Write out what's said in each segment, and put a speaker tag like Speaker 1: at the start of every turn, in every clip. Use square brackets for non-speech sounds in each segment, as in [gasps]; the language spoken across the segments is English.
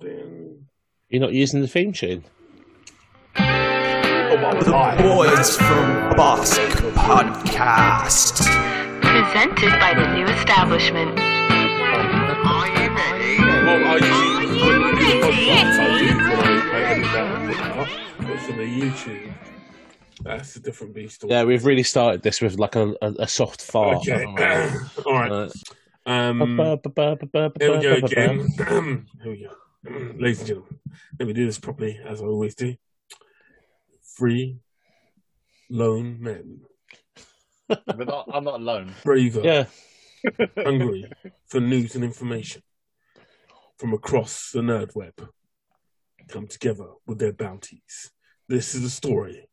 Speaker 1: Then
Speaker 2: You're not using the theme tune.
Speaker 3: The Boys from Bossk podcast.
Speaker 4: Presented by the new establishment.
Speaker 1: Well, I usually put the podcast I use when I- I edit that and put that up. But for the YouTube, that's a different beast.
Speaker 2: Yeah, we've really started this with like a, a, a soft fart.
Speaker 1: Okay. All right. Um, here we go
Speaker 2: ba- ba-
Speaker 1: again. here we go. [clears throat] Ladies and gentlemen, let me do this properly as I always do. Free lone men,
Speaker 5: But not, I'm not alone.
Speaker 1: braver,
Speaker 2: Yeah, [laughs]
Speaker 1: hungry for news and information from across the nerd web, come together with their bounties. This is the story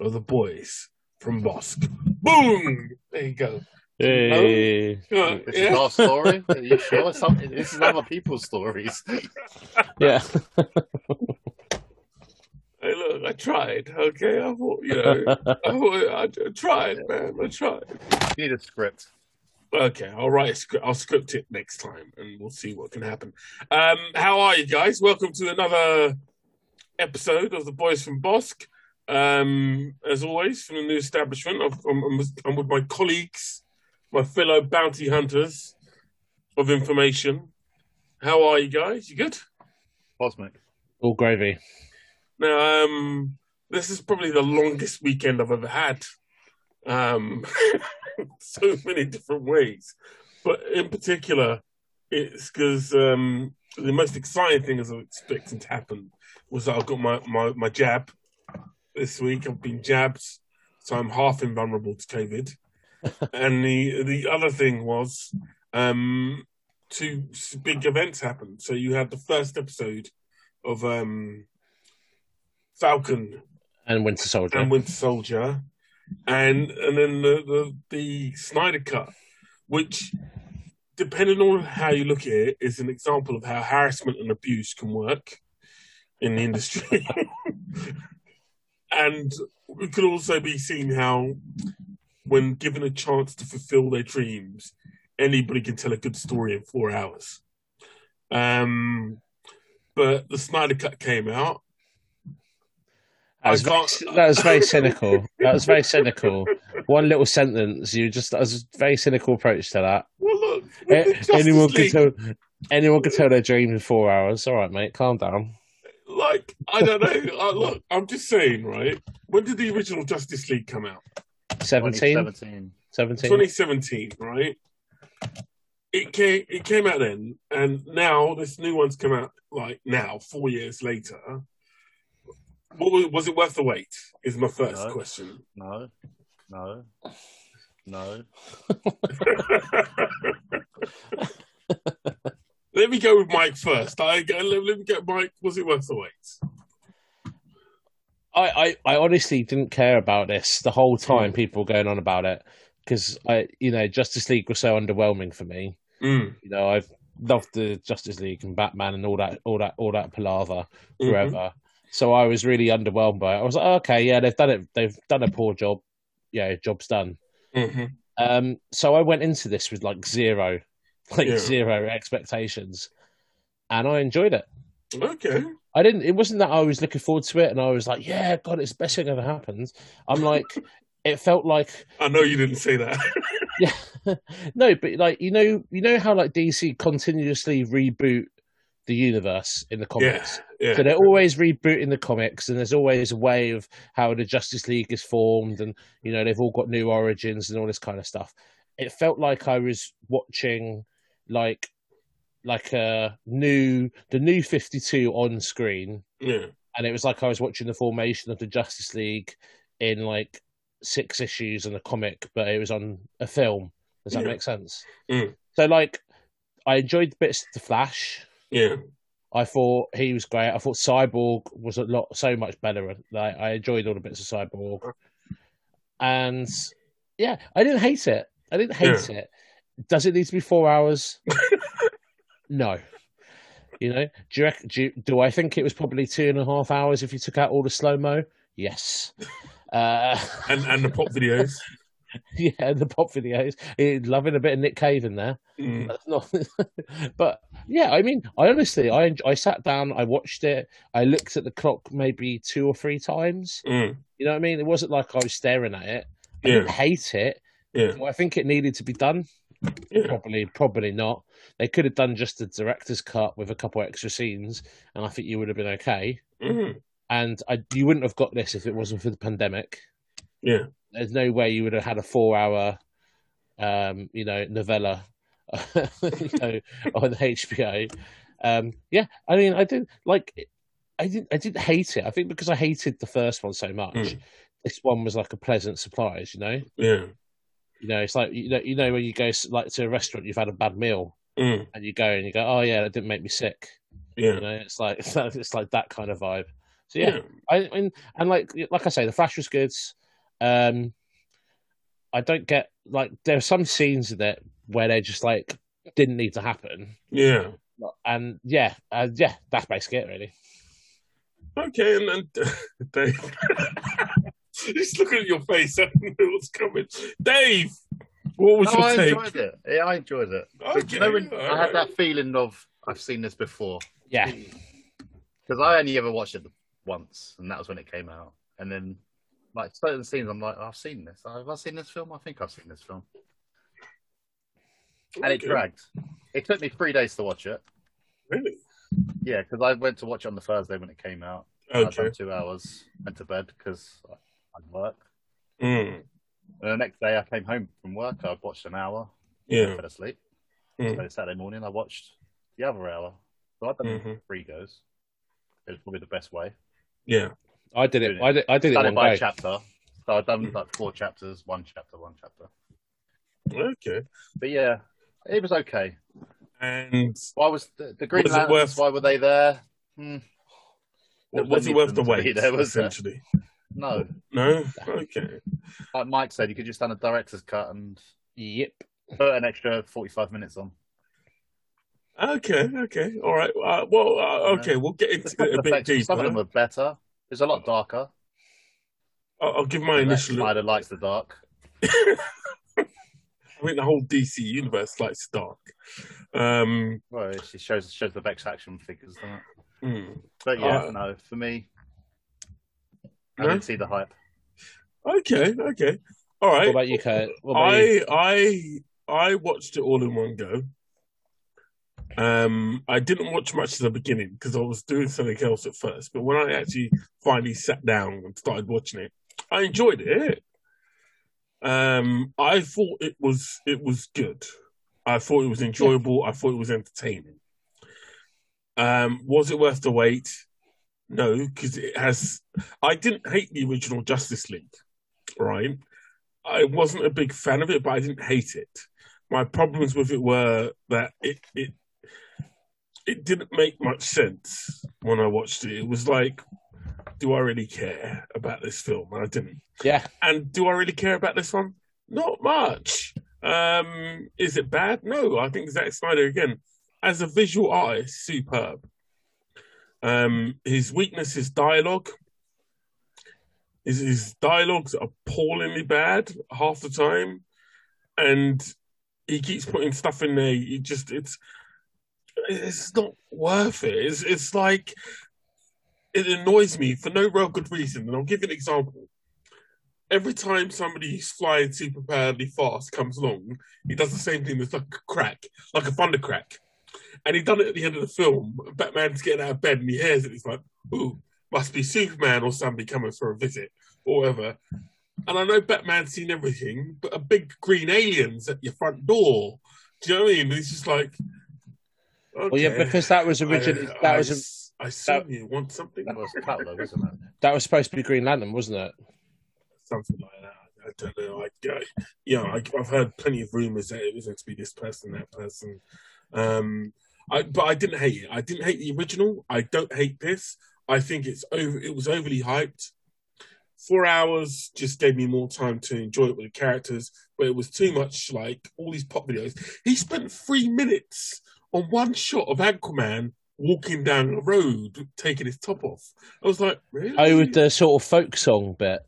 Speaker 1: of the boys from Bossk. Boom! There you go.
Speaker 2: Hey.
Speaker 1: Uh,
Speaker 5: This
Speaker 1: yeah.
Speaker 5: is our story. [laughs] Are you sure? Some, this is other people's stories. [laughs]
Speaker 2: yeah.
Speaker 1: Hey, look, I tried. Okay, I thought, you know, I, thought, I, I tried, man. I tried.
Speaker 5: Need a script.
Speaker 1: Okay, I'll write a script. I'll script it next time, and we'll see what can happen. Um, how are you guys? Welcome to another episode of the Boys from Bossk. Um, as always, from the new establishment, I've, I'm, I'm, I'm with my colleagues, my fellow bounty hunters of information. How are you guys? You good?
Speaker 5: Cosmic.
Speaker 2: All gravy.
Speaker 1: Now, um, this is probably the longest weekend I've ever had. Um, [laughs] so many different ways, but in particular, it's because um, the most exciting thing as I was expecting to happen was that I've got my, my, my jab this week. I've been jabbed, so I'm half invulnerable to COVID. And the the other thing was um, two big events happened. So you had the first episode of um, Falcon
Speaker 2: And Winter Soldier.
Speaker 1: and Winter Soldier, and and then the, the the Snyder Cut, which, depending on how you look at it, is an example of how harassment and abuse can work in the industry, [laughs] and we could also be seeing how, when given a chance to fulfill their dreams, anybody can tell a good story in four hours. Um, but the Snyder Cut came out.
Speaker 2: that, was very, that was very cynical. That was very cynical. One little sentence. You just that was a very cynical approach to that.
Speaker 1: Well, look, with
Speaker 2: A-
Speaker 1: the
Speaker 2: anyone could tell. Anyone could tell their dreams in four hours. All right, mate. Calm down.
Speaker 1: like I don't know. uh, look, I'm just saying, right? When did the original Justice League come out?
Speaker 2: 17?
Speaker 5: 2017.
Speaker 2: 17?
Speaker 1: 2017, right? It came. It came out then, and now this new one's come out. Like now, four years later. What was, was it worth the wait? Is my first
Speaker 5: No.
Speaker 1: question.
Speaker 5: No. No. No. [laughs]
Speaker 1: let me go with Mike first. I let, let me get Mike. Was it worth the wait?
Speaker 2: I, I, I honestly didn't care about this the whole time people were going on about it because I you know Justice League was so underwhelming for me.
Speaker 1: Mm.
Speaker 2: You know I've loved the Justice League and Batman and all that all that all that palaver
Speaker 1: Mhm.
Speaker 2: forever. So I was really underwhelmed by it. I was like, oh, okay, yeah, they've done it. They've done a poor job. Yeah, job's done.
Speaker 1: Mhm.
Speaker 2: Um, so I went into this with like zero, [laughs] like
Speaker 1: Yeah.
Speaker 2: zero expectations, and I enjoyed it.
Speaker 1: Okay.
Speaker 2: I didn't. It wasn't that I was looking forward to it, and I was like, "Yeah, God, it's the best thing ever happened." I'm like, [laughs] it felt like,
Speaker 1: I know you didn't say that. [laughs]
Speaker 2: yeah, [laughs] no, but like you know, you know how like DC continuously reboot the universe in the
Speaker 1: yeah.
Speaker 2: comics.
Speaker 1: Yeah.
Speaker 2: So they're always rebooting the comics, and there's always a way of how the Justice League is formed, and you know they've all got new origins and all this kind of stuff. It felt like I was watching like like a new the new 52 on screen
Speaker 1: yeah.
Speaker 2: and it was like I was watching the formation of the Justice League in like six issues in a comic, but it was on a film. Does that
Speaker 1: Yeah.
Speaker 2: make sense?
Speaker 1: Mm.
Speaker 2: So like, I enjoyed the bits of the Flash.
Speaker 1: Yeah.
Speaker 2: I thought he was great. I thought Cyborg was a lot so much better. Like I enjoyed all the bits of Cyborg, and yeah, I didn't hate it. I didn't hate it. Does it need to be four hours? [laughs] no. You know, do you, do, you, do I think it was probably two and a half hours if you took out all the slow mo? Yes. Uh,
Speaker 1: And and the pop videos. [laughs]
Speaker 2: yeah, the pop videos. Eh, Loving a bit of Nick Cave in there.
Speaker 1: Mm.
Speaker 2: That's not, [laughs] but yeah, I mean, I honestly, I I sat down, I watched it, I looked at the clock maybe two or three times.
Speaker 1: Mm.
Speaker 2: You know what I mean? It wasn't like I was staring at it. I
Speaker 1: Yeah.
Speaker 2: didn't hate it.
Speaker 1: Yeah.
Speaker 2: I think it needed to be done? Probably, probably not. They could have done just a director's cut with a couple extra scenes, and I think you would have been okay.
Speaker 1: Mm.
Speaker 2: And I, you wouldn't have got this if it wasn't for the pandemic.
Speaker 1: Yeah.
Speaker 2: There's no way you would have had a four-hour, um, you know, novella, [laughs] you know, [laughs] on HBO. Um, yeah, I mean, I didn't like, I didn't, I didn't hate it. I think because I hated the first one so much,
Speaker 1: Mm.
Speaker 2: this one was like a pleasant surprise. You know,
Speaker 1: Yeah.
Speaker 2: You know, it's like you know, you know, when you go like to a restaurant, you've had a bad meal,
Speaker 1: Mm.
Speaker 2: and you go and you go, oh yeah, that didn't make me sick.
Speaker 1: Yeah.
Speaker 2: You know, it's like [laughs] it's like, that kind of vibe. So yeah,
Speaker 1: Yeah.
Speaker 2: I mean, and like like I say, the flash was good. Um, I don't get like there are some scenes in it where they just like didn't need to happen,
Speaker 1: Yeah.
Speaker 2: and yeah, uh, yeah, that's basically it, really.
Speaker 1: Okay, and, [laughs] Dave, [laughs] [laughs] just looking at your face, I don't know what's coming. Dave, what was
Speaker 5: No,
Speaker 1: your
Speaker 5: I
Speaker 1: take?
Speaker 5: enjoyed it. Yeah, I enjoyed it.
Speaker 1: Okay,
Speaker 5: you know when I
Speaker 1: alright.
Speaker 5: had that feeling of I've seen this before
Speaker 2: Yeah,
Speaker 5: because I only ever watched it once, and that was when it came out. And then like certain scenes, I'm like, I've seen this. Have I seen this film? I think I've seen this film. And it dragged. It took me three days to watch it.
Speaker 1: Really?
Speaker 5: Yeah, because I went to watch it on the Thursday when it came out. I'd done two hours, went to bed because I'd work.
Speaker 1: Mm.
Speaker 5: And the next day I came home from work. I watched an hour.
Speaker 1: Yeah.
Speaker 5: fell asleep.
Speaker 1: Mm.
Speaker 5: So Saturday morning, I watched the other hour. So I've done
Speaker 1: Mhm.
Speaker 5: three goes. It was probably the best way.
Speaker 1: Yeah.
Speaker 2: I did it. I did. I did it
Speaker 5: it by
Speaker 2: go.
Speaker 5: chapter. So I've done like four chapters, one chapter, one chapter.
Speaker 1: Okay.
Speaker 5: But yeah, it was okay.
Speaker 1: And
Speaker 5: Why was the, the Green
Speaker 1: Was it
Speaker 5: Lanterns?
Speaker 1: worth-
Speaker 5: Why were they there? Hmm,
Speaker 1: was
Speaker 5: wasn't
Speaker 1: it worth the wait?
Speaker 5: there, was
Speaker 1: essentially.
Speaker 5: No.
Speaker 1: No. Okay.
Speaker 5: Like Mike said, you could just done a director's cut and
Speaker 2: Yep.
Speaker 5: put an extra forty-five minutes on.
Speaker 1: Okay. Okay. All right. Uh, well. Uh, okay. We'll get into it a bit deeper.
Speaker 5: some of them were better. It's a lot darker.
Speaker 1: I'll, I'll give my initial.
Speaker 5: Snyder likes the dark. [laughs]
Speaker 1: I think the whole DC universe likes dark. Um.
Speaker 5: Well, it shows shows the best action figures, doesn't it?
Speaker 1: hmm.
Speaker 5: But yeah,
Speaker 1: Uh,
Speaker 5: no, for me, I
Speaker 1: No?
Speaker 5: didn't see the hype.
Speaker 1: Okay. Okay. all right.
Speaker 2: What about you, Kurt? What about you?
Speaker 1: I I I watched it all in one go. Um, I didn't watch much at the beginning because I was doing something else at first. But when I actually finally sat down and started watching it, I enjoyed it. Um, I thought it was it was good. I thought it was enjoyable. I thought it was entertaining. Um, was it worth the wait? No, because it has. I didn't hate the original Justice League, right? I wasn't a big fan of it, but I didn't hate it. My problems with it were that it it it didn't make much sense when I watched it. It was like, do I really care about this film? And I didn't.
Speaker 2: Yeah.
Speaker 1: And do I really care about this one? Not much. Um, is it bad? No, I think Zack Snyder again, as a visual artist, superb. Um, his weakness is dialogue. His, his dialogue's appallingly bad half the time, and he keeps putting stuff in there. He just it's it's not worth it. It's it's like it annoys me for no real good reason. And I'll give you an example. Every time somebody who's flying super powerfully fast comes along, he does the same thing. It's like a crack, like a thunder crack. And he done it at the end of the film. Batman's getting out of bed and he hears it. He's like, ooh, must be Superman or somebody coming for a visit or whatever. And I know Batman's seen everything, but a big green alien's at your front door. Do you know what I mean? It's just like, okay.
Speaker 2: Well, yeah, because that was originally
Speaker 1: I,
Speaker 2: that
Speaker 1: I,
Speaker 2: was a,
Speaker 1: I assume you want something,
Speaker 5: That was Tatler, wasn't it?
Speaker 2: that was supposed to be Green Lantern, wasn't it?
Speaker 1: something like that. I don't know. I, I you know, I, I've heard plenty of rumors that it was going to be this person, that person. Um, I, but I didn't hate it. I didn't hate the original. I don't hate this. I think it's over. It was overly hyped. Four hours just gave me more time to enjoy it with the characters, but it was too much. Like all these pop videos, he spent three minutes on one shot of Aquaman walking down a road, taking his top off. I was like, really?
Speaker 2: Oh, with the sort of folk song bit.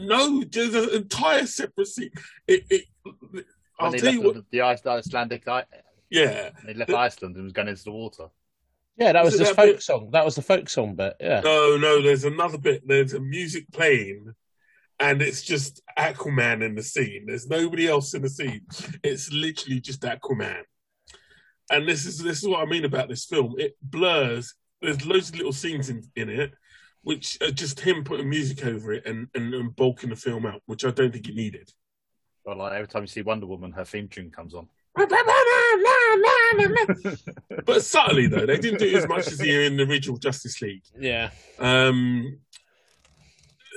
Speaker 1: no, there's an entire separate scene. It, it, I'll tell you what.
Speaker 5: the, the Ice- Icelandic, I-
Speaker 1: Yeah,
Speaker 5: he left
Speaker 1: The-
Speaker 5: Iceland and was going into the water.
Speaker 2: Yeah, that was
Speaker 1: Isn't
Speaker 2: the folk
Speaker 1: bit-
Speaker 2: song. That was the folk song bit. Yeah.
Speaker 1: no, no. There's another bit. There's a music playing, and it's just Aquaman in the scene. There's nobody else in the scene. It's literally just Aquaman. And this is this is what I mean about this film. It blurs. There's loads of little scenes in, in it, which are just him putting music over it and, and, and bulking the film out, which I don't think it needed.
Speaker 5: But like every time you see Wonder Woman, her theme tune comes on. [laughs]
Speaker 1: but subtly though, they didn't do it as much as the in the original Justice League.
Speaker 2: Yeah.
Speaker 1: Um,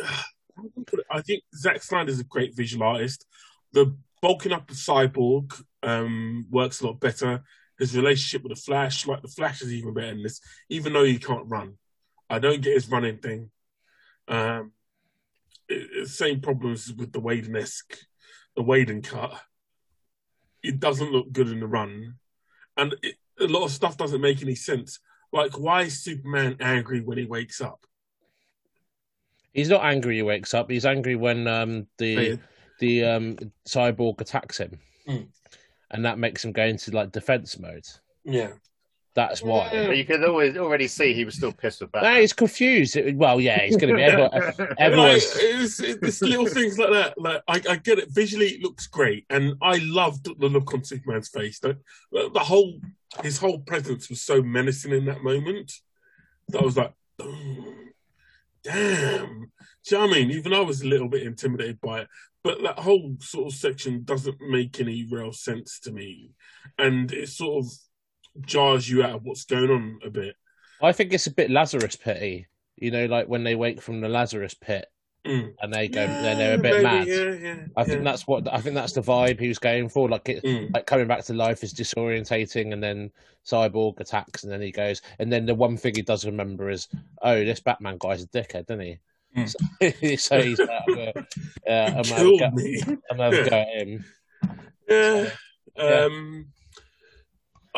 Speaker 1: I put it? I think Zack Snyder's a great visual artist. The bulking up of Cyborg um, works a lot better. His relationship with the Flash, like the Flash, is even better in this, even though he can't run. I don't get his running thing. Um, it, it- same problems with the Whedon-esque, the Whedon cut. It doesn't look good in the run, and it, a lot of stuff doesn't make any sense. Like, why is Superman angry when he wakes up?
Speaker 2: He's not angry. He wakes up. He's angry when um, the the um, cyborg attacks him,
Speaker 1: Mm.
Speaker 2: and that makes him go into like defense mode.
Speaker 1: Yeah.
Speaker 2: That's why.
Speaker 5: But you could always already see he was still pissed with
Speaker 2: No, he's confused. It- well, yeah, he's going to be. Everyone, [laughs]
Speaker 1: Like,
Speaker 2: everyone's.
Speaker 1: it's, it's little things like that. Like I, I get it. Visually, it looks great, and I loved the look on Superman's face. The, the whole, his whole presence was so menacing in that moment. That I was like, "Oh, damn. Do you know what I mean? Even I was a little bit intimidated by it. But that whole sort of section doesn't make any real sense to me, and it sort of jars you out of what's going on a bit.
Speaker 2: I think it's a bit Lazarus pitty. You know, like when they wake from the Lazarus pit
Speaker 1: Mm.
Speaker 2: and they go, then they're a bit
Speaker 1: maybe,
Speaker 2: mad.
Speaker 1: Yeah, yeah.
Speaker 2: I think that's what I think that's the vibe he was going for. Like it,
Speaker 1: Mm.
Speaker 2: like coming back to life is disorientating, and then Cyborg attacks, and then he goes, and then the one thing he does remember is, oh, this Batman guy's a dickhead, doesn't he?
Speaker 1: Mm.
Speaker 2: So, [laughs] so he's like, uh, I'm gonna have a
Speaker 1: killed
Speaker 2: go-
Speaker 1: me.
Speaker 2: I'm gonna go at him.
Speaker 1: Yeah.
Speaker 2: Yeah.
Speaker 1: Um,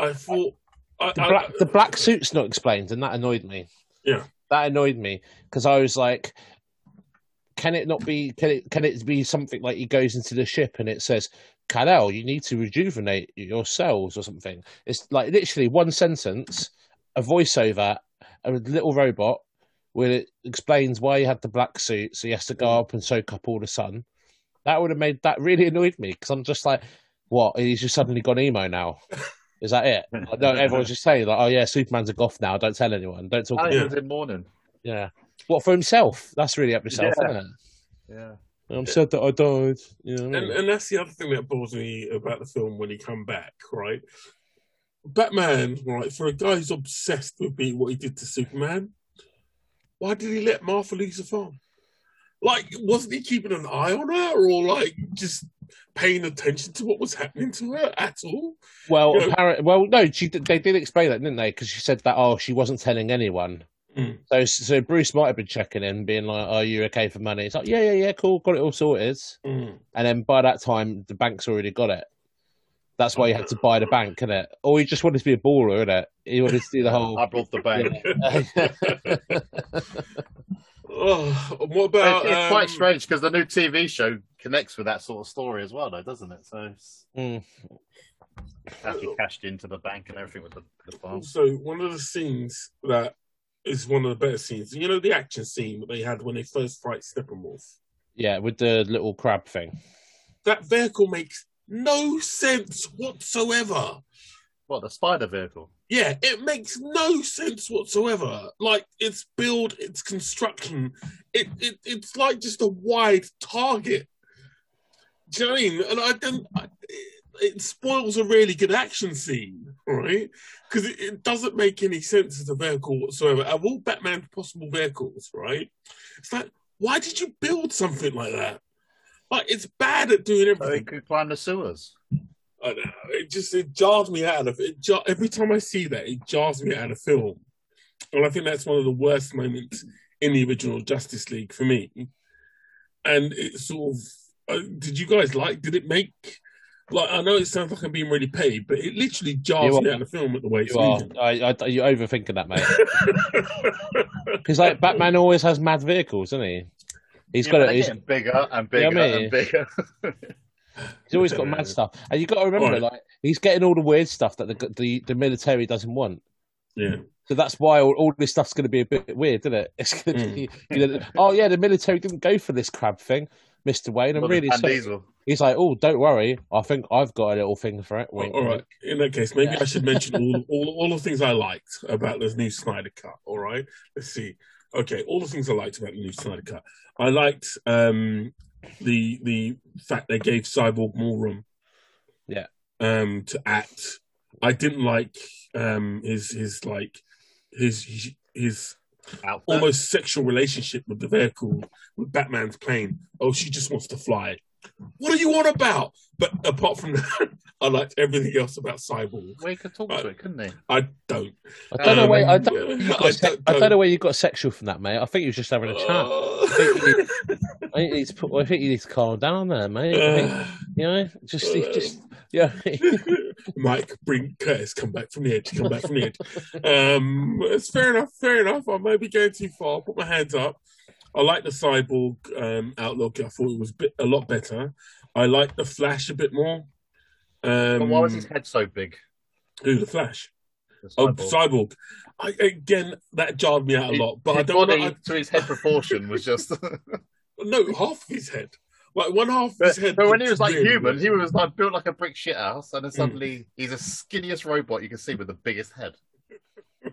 Speaker 1: I thought I,
Speaker 2: The
Speaker 1: I-
Speaker 2: black, the black suit's not explained, and that annoyed me.
Speaker 1: Yeah.
Speaker 2: that annoyed me because I was like, can it not be? Can it? Can it be something like he goes into the ship and it says, "Kal-El, you need to rejuvenate your cells" or something? It's like literally one sentence, a voiceover, a little robot where it explains why he had the black suit, so he has to go up and soak up all the sun. That would have made that really annoyed me because I'm just like, what? He's just suddenly gone emo now. [laughs] Is that it? [laughs] Like, no, everyone's just saying like, oh yeah, Superman's a goth now. Don't tell anyone. Don't talk.
Speaker 5: Oh,
Speaker 2: about
Speaker 5: he in mourning.
Speaker 2: yeah. What for himself? That's really up yourself,
Speaker 5: Yeah.
Speaker 2: isn't it?
Speaker 5: Yeah.
Speaker 2: I'm sad that I died. You know what I
Speaker 1: and,
Speaker 2: mean?
Speaker 1: and that's the other thing that bothers me about the film when he come back, right? Batman, right, for a guy who's obsessed with being what he did to Superman, why did he let Martha lose the farm? Like, wasn't he keeping an eye on her or like just paying attention to what was happening to her at all?
Speaker 2: well,
Speaker 1: you know-
Speaker 2: apparent, well, no, she they did explain that, didn't they? Because she said that oh, she wasn't telling anyone.
Speaker 1: Mm.
Speaker 2: So, so Bruce might have been checking in, being like, "Are you okay for money?" It's like, "Yeah, yeah, yeah, cool, got it all sorted."
Speaker 1: Mm.
Speaker 2: And then by that time, the bank's already got it. That's why he had to buy the bank, innit? Or he just wanted to be a baller, innit? He wanted to do the whole.
Speaker 5: I brought the bank. [laughs] [laughs] [laughs]
Speaker 1: Oh, what about?
Speaker 5: it's quite
Speaker 1: um,
Speaker 5: strange because the new TV show connects with that sort of story as well, though, doesn't it? So it's
Speaker 2: Mm.
Speaker 5: how cashed into the bank and everything with the, the farm.
Speaker 1: Also, one of the scenes that is one of the better scenes, you know, the action scene that they had when they first fight Steppenwolf.
Speaker 2: Yeah, with the little crab thing.
Speaker 1: That vehicle makes no sense whatsoever.
Speaker 5: What the spider vehicle?
Speaker 1: Yeah, it makes no sense whatsoever. Like its build, its construction, it, it it's like just a wide target. Do you know what I mean? And I don't. I, it, it spoils a really good action scene, right? Because it, it doesn't make any sense as a vehicle whatsoever. Of all Batman's possible vehicles, right? It's like, why did you build something like that? Like it's bad at doing
Speaker 5: So he
Speaker 1: everything.
Speaker 5: could climb the sewers.
Speaker 1: I know. It just it jars me out of it. Jar, every time I see that, it jars me out of film, and I think that's one of the worst moments in the original Justice League for me. And it sort of uh, did you guys like? Did it make like I know it sounds like I'm being really paid, but it literally jars
Speaker 2: You
Speaker 1: me out of the film at the way it's
Speaker 2: You are. I, I, you're overthinking that, mate. [laughs] Because like Batman always has mad vehicles, doesn't he? He's
Speaker 5: Yeah,
Speaker 2: got
Speaker 5: but
Speaker 2: it. He's,
Speaker 5: getting bigger and bigger
Speaker 2: Yeah, I mean-
Speaker 5: and bigger. [laughs]
Speaker 2: he's always got [laughs] mad stuff, and you've got to remember,
Speaker 1: Alright.
Speaker 2: like he's getting all the weird stuff that the the, the military doesn't want.
Speaker 1: Yeah.
Speaker 2: So that's why all, all this stuff's going to be a bit weird, isn't it? [laughs] It's going to
Speaker 1: Mm.
Speaker 2: be, you know, oh yeah, the military didn't go for this crab thing, Mister Wayne. I'm
Speaker 5: Well,
Speaker 2: really sorry.
Speaker 5: Diesel.
Speaker 2: He's like, oh, don't worry, I think I've got a little thing for it. Wink,
Speaker 1: all right.
Speaker 2: wink.
Speaker 1: In that case, maybe
Speaker 2: Yeah.
Speaker 1: I should mention all, [laughs] all all the things I liked about the new Snyder Cut. All right. Let's see. Okay, all the things I liked about the new Snyder Cut. I liked um, the the fact they gave Cyborg more room.
Speaker 2: Yeah.
Speaker 1: Um, to act. I didn't like um his his like his his, almost sexual relationship with the vehicle with Batman's plane. Oh, she just wants to fly. What are you on about? But apart from that, [laughs] I liked everything else about Cyborg.
Speaker 5: Well, he could talk to it, couldn't he?
Speaker 1: I don't.
Speaker 2: I don't know where I
Speaker 1: Um,
Speaker 2: don't, know where you got
Speaker 1: I
Speaker 2: se-
Speaker 1: don't-
Speaker 2: I don't know where you got sexual from that, mate. I think you was just having a chat.
Speaker 1: Uh,
Speaker 2: I think you need to put, I think you need to calm down there, mate. I think,
Speaker 1: uh, [sighs]
Speaker 2: you know, just, you just, yeah. [laughs]
Speaker 1: Mike, bring Curtis, come back from the edge, come back from the edge. [laughs] Um, it's fair enough, fair enough. I may be going too far. I'll put my hands up. I like the cyborg um, outlook. I thought it was bit, a lot better. I like the Flash a bit more. Um,
Speaker 5: why was his head so big?
Speaker 1: Who the Flash?
Speaker 5: The
Speaker 1: Oh,
Speaker 5: cyborg?
Speaker 1: cyborg. I, again, that jarred me out a lot. But I don't.
Speaker 5: body
Speaker 1: know.
Speaker 5: to his head proportion was just. [laughs]
Speaker 1: No, half of his head. Like one half of his head.
Speaker 5: but when he was like
Speaker 1: really
Speaker 5: human,
Speaker 1: weird.
Speaker 5: he was like built like a brick shit house, and then suddenly he's the skinniest robot you can see with the biggest head. [laughs]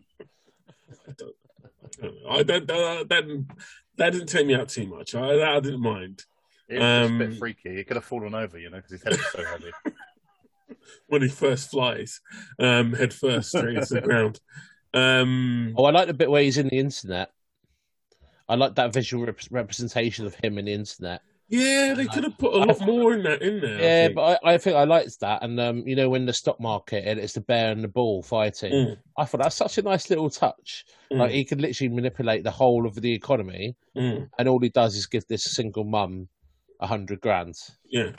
Speaker 1: I don't. That, that, didn't- that didn't take me out too much. I, that I didn't mind
Speaker 5: It was just a
Speaker 1: Um,
Speaker 5: bit freaky. He could have fallen over, you know, because his head was so heavy. [laughs]
Speaker 1: when he first flies, um, head first straight into the ground. Um,
Speaker 2: Oh, I like the bit where he's in the internet. I like that visual rep- representation of him in the internet.
Speaker 1: Yeah, they could have put a lot more in that in there.
Speaker 2: Yeah,
Speaker 1: think.
Speaker 2: but I, I think I liked that. And um, you know, when the stock market and it's the bear and the bull fighting,
Speaker 1: Mm,
Speaker 2: I thought that's such a nice little touch.
Speaker 1: mm,
Speaker 2: Like he could literally manipulate the whole of the economy,
Speaker 1: mm,
Speaker 2: and all he does is give this single mum a hundred grand.
Speaker 1: yeah,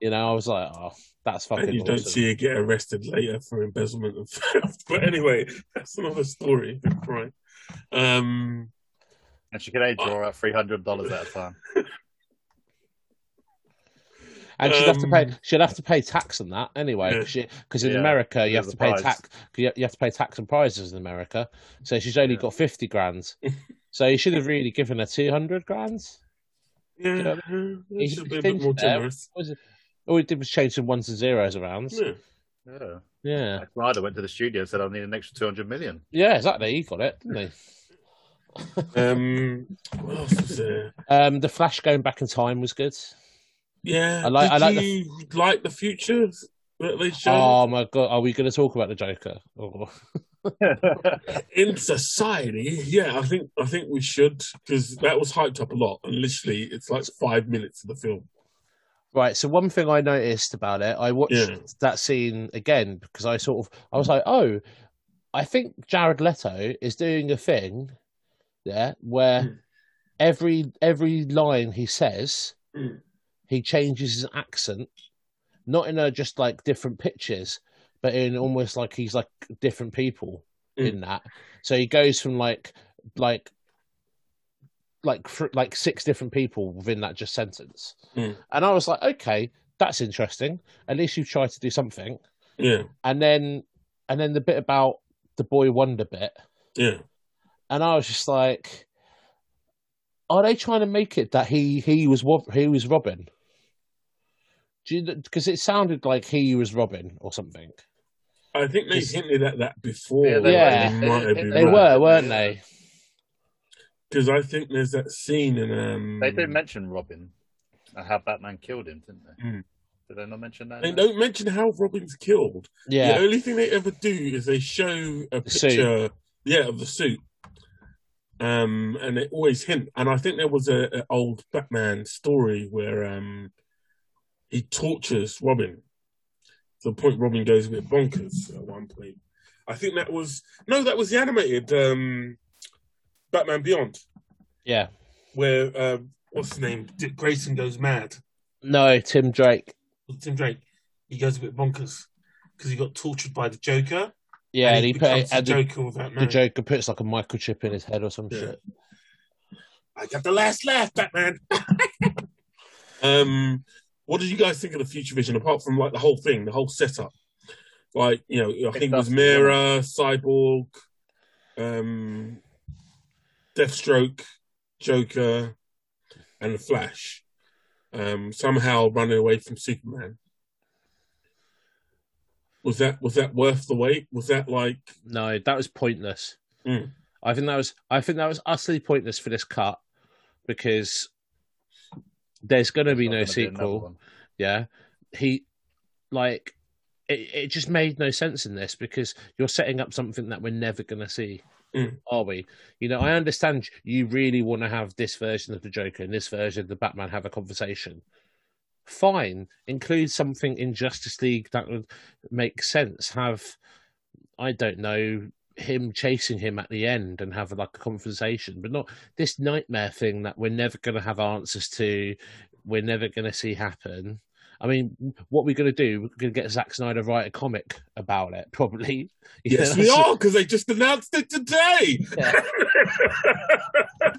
Speaker 2: You know, I was like, oh, that's fucking
Speaker 1: and you don't see her get arrested later for embezzlement of theft. [laughs] But anyway, that's another story. Right. Um,
Speaker 5: And she could only draw out three hundred dollars at a time. [laughs]
Speaker 2: And she'd have to pay.
Speaker 1: Um,
Speaker 2: She'd have to pay tax on that anyway,
Speaker 1: Yeah.
Speaker 2: because in
Speaker 5: Yeah,
Speaker 2: America you have to pay
Speaker 5: prize.
Speaker 2: tax. You you have to pay tax and prizes in America. So she's only
Speaker 5: Yeah.
Speaker 2: got fifty grand. [laughs] so you should have really given her two hundred grand.
Speaker 1: yeah,
Speaker 2: know,
Speaker 1: they
Speaker 2: he-
Speaker 1: should be a bit more
Speaker 2: finished there.
Speaker 1: generous.
Speaker 2: It? All he did was change some ones and zeros around.
Speaker 1: Yeah.
Speaker 5: Yeah.
Speaker 2: Yeah,
Speaker 5: Zack Snyder went to the studio and said, "I need an extra two hundred million.
Speaker 2: yeah, exactly. He got it, didn't he? [laughs]
Speaker 1: Um, what else was there?
Speaker 2: Um, the Flash going back in time was good.
Speaker 1: Yeah,
Speaker 2: I like-
Speaker 1: Did
Speaker 2: I like the-
Speaker 1: you like the futures that they showed
Speaker 2: Oh my god, are we going to talk about the Joker? Oh. [laughs]
Speaker 1: in society? Yeah, I think I think we should because that was hyped up a lot, and literally it's like five minutes of the film.
Speaker 2: Right. So one thing I noticed about it, I watched
Speaker 1: Yeah.
Speaker 2: that scene again because I sort of I was like, oh, I think Jared Leto is doing a thing, yeah, where
Speaker 1: Mm.
Speaker 2: every every line he says,
Speaker 1: Mm.
Speaker 2: He changes his accent, not in a just like different pitches, but in almost like he's like different people
Speaker 1: Mm.
Speaker 2: in that. So he goes from like like like like six different people within that just sentence.
Speaker 1: Mm.
Speaker 2: And I was like, okay, that's interesting. At least you tried to do something.
Speaker 1: Yeah,
Speaker 2: And then and then the bit about the boy wonder bit,
Speaker 1: yeah,
Speaker 2: and I was just like, are they trying to make it that he he was he was Robin? Because it sounded like he was Robin or something.
Speaker 1: I think they hinted at that before.
Speaker 5: Yeah,
Speaker 2: they
Speaker 1: that
Speaker 2: were.
Speaker 1: they might have
Speaker 5: They-
Speaker 1: been
Speaker 2: They were, weren't they?
Speaker 1: Because I think there's that scene in um.
Speaker 5: They did mention Robin and how Batman killed him, didn't they?
Speaker 1: Mm.
Speaker 5: Did they not mention that?
Speaker 1: They
Speaker 5: in there?
Speaker 1: don't mention how Robin's killed.
Speaker 2: Yeah.
Speaker 1: The only thing they ever do is they show a
Speaker 2: The suit.
Speaker 1: picture, yeah, of the suit. Um, and they always hint. And I think there was a, a old Batman story where um he tortures Robin. To the point Robin goes a bit bonkers at one point. I think that was no, that was the animated um Batman Beyond,
Speaker 2: Yeah.
Speaker 1: where uh, what's his name? Dick Grayson goes mad.
Speaker 2: No, Tim Drake.
Speaker 1: Tim Drake, he goes a bit bonkers because he got tortured by the Joker.
Speaker 2: Yeah, and he, put
Speaker 1: becomes
Speaker 2: and
Speaker 1: the
Speaker 2: the,
Speaker 1: Joker without
Speaker 2: the. Joker puts like a microchip in his head or some
Speaker 1: Yeah.
Speaker 2: shit.
Speaker 1: I got the last laugh, Batman. [laughs] um, what did you guys think of the future vision apart from like the whole thing, the whole setup? Like, you know, I think it was
Speaker 5: Fantastic,
Speaker 1: Mera, Cyborg, um, Deathstroke, Joker, and the Flash. Um, somehow running away from Superman. Was that was that worth the wait? Was that like
Speaker 2: No, that was pointless.
Speaker 1: Mm.
Speaker 2: I think that was I think that was utterly pointless for this cut because there's going to be no
Speaker 5: There's not gonna another
Speaker 2: sequel. Yeah, he like it. It just made no sense in this because you're setting up something that we're never going to see,
Speaker 1: Mm.
Speaker 2: are we? You know, I understand you really want to have this version of the Joker and this version of the Batman have a conversation. Fine, include something in Justice League that would make sense. Have I don't know him chasing him at the end and have like a conversation, but not this nightmare thing that we're never going to have answers to. We're never going to see happen. I mean, what we're going to do? We're going to get Zack Snyder write a comic about it, probably. [laughs] You
Speaker 1: Yes,
Speaker 2: know,
Speaker 1: we are because they just announced it today.
Speaker 2: Yeah. [laughs]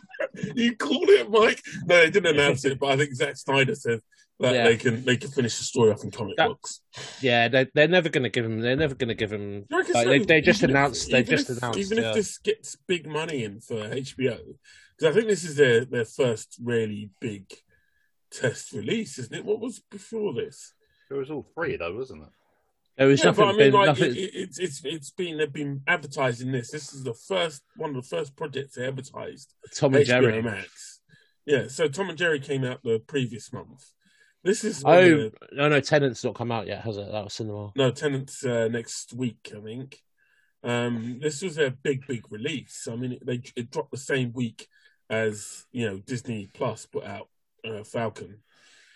Speaker 1: you called it, Mike. No, they didn't announce it, but I think Zack Snyder said that
Speaker 2: Yeah.
Speaker 1: they can they can finish the story off in comic
Speaker 2: That-
Speaker 1: books.
Speaker 2: Yeah, they're, they're never going to give him. They're never going to give him.
Speaker 1: Do you reckon
Speaker 2: Like,
Speaker 1: so?
Speaker 2: they, they just
Speaker 1: Even if-
Speaker 2: announced. They just
Speaker 1: if-
Speaker 2: announced.
Speaker 1: Even
Speaker 2: yeah.
Speaker 1: if this gets big money in for HBO, because I think this is their their first really big test release, isn't it? What was before this?
Speaker 5: It was all free though, wasn't it?
Speaker 2: there was
Speaker 1: yeah,
Speaker 2: nothing.
Speaker 1: but I mean,
Speaker 2: been-
Speaker 1: like
Speaker 2: nothing
Speaker 1: it, it, it's it's it's been they've been advertising this. This is the first one of the first projects they advertised.
Speaker 2: Tom and
Speaker 1: HBO
Speaker 2: Jerry.
Speaker 1: Max. Yeah, so Tom and Jerry came out the previous month. This is
Speaker 2: Oh
Speaker 1: the-
Speaker 2: no, no, Tenet's not come out yet, has it? That was cinema.
Speaker 1: no Tenet's uh, next week, I think. Um, this was a big, big release. I mean, it, they it dropped the same week as you know Disney Plus put out uh, Falcon.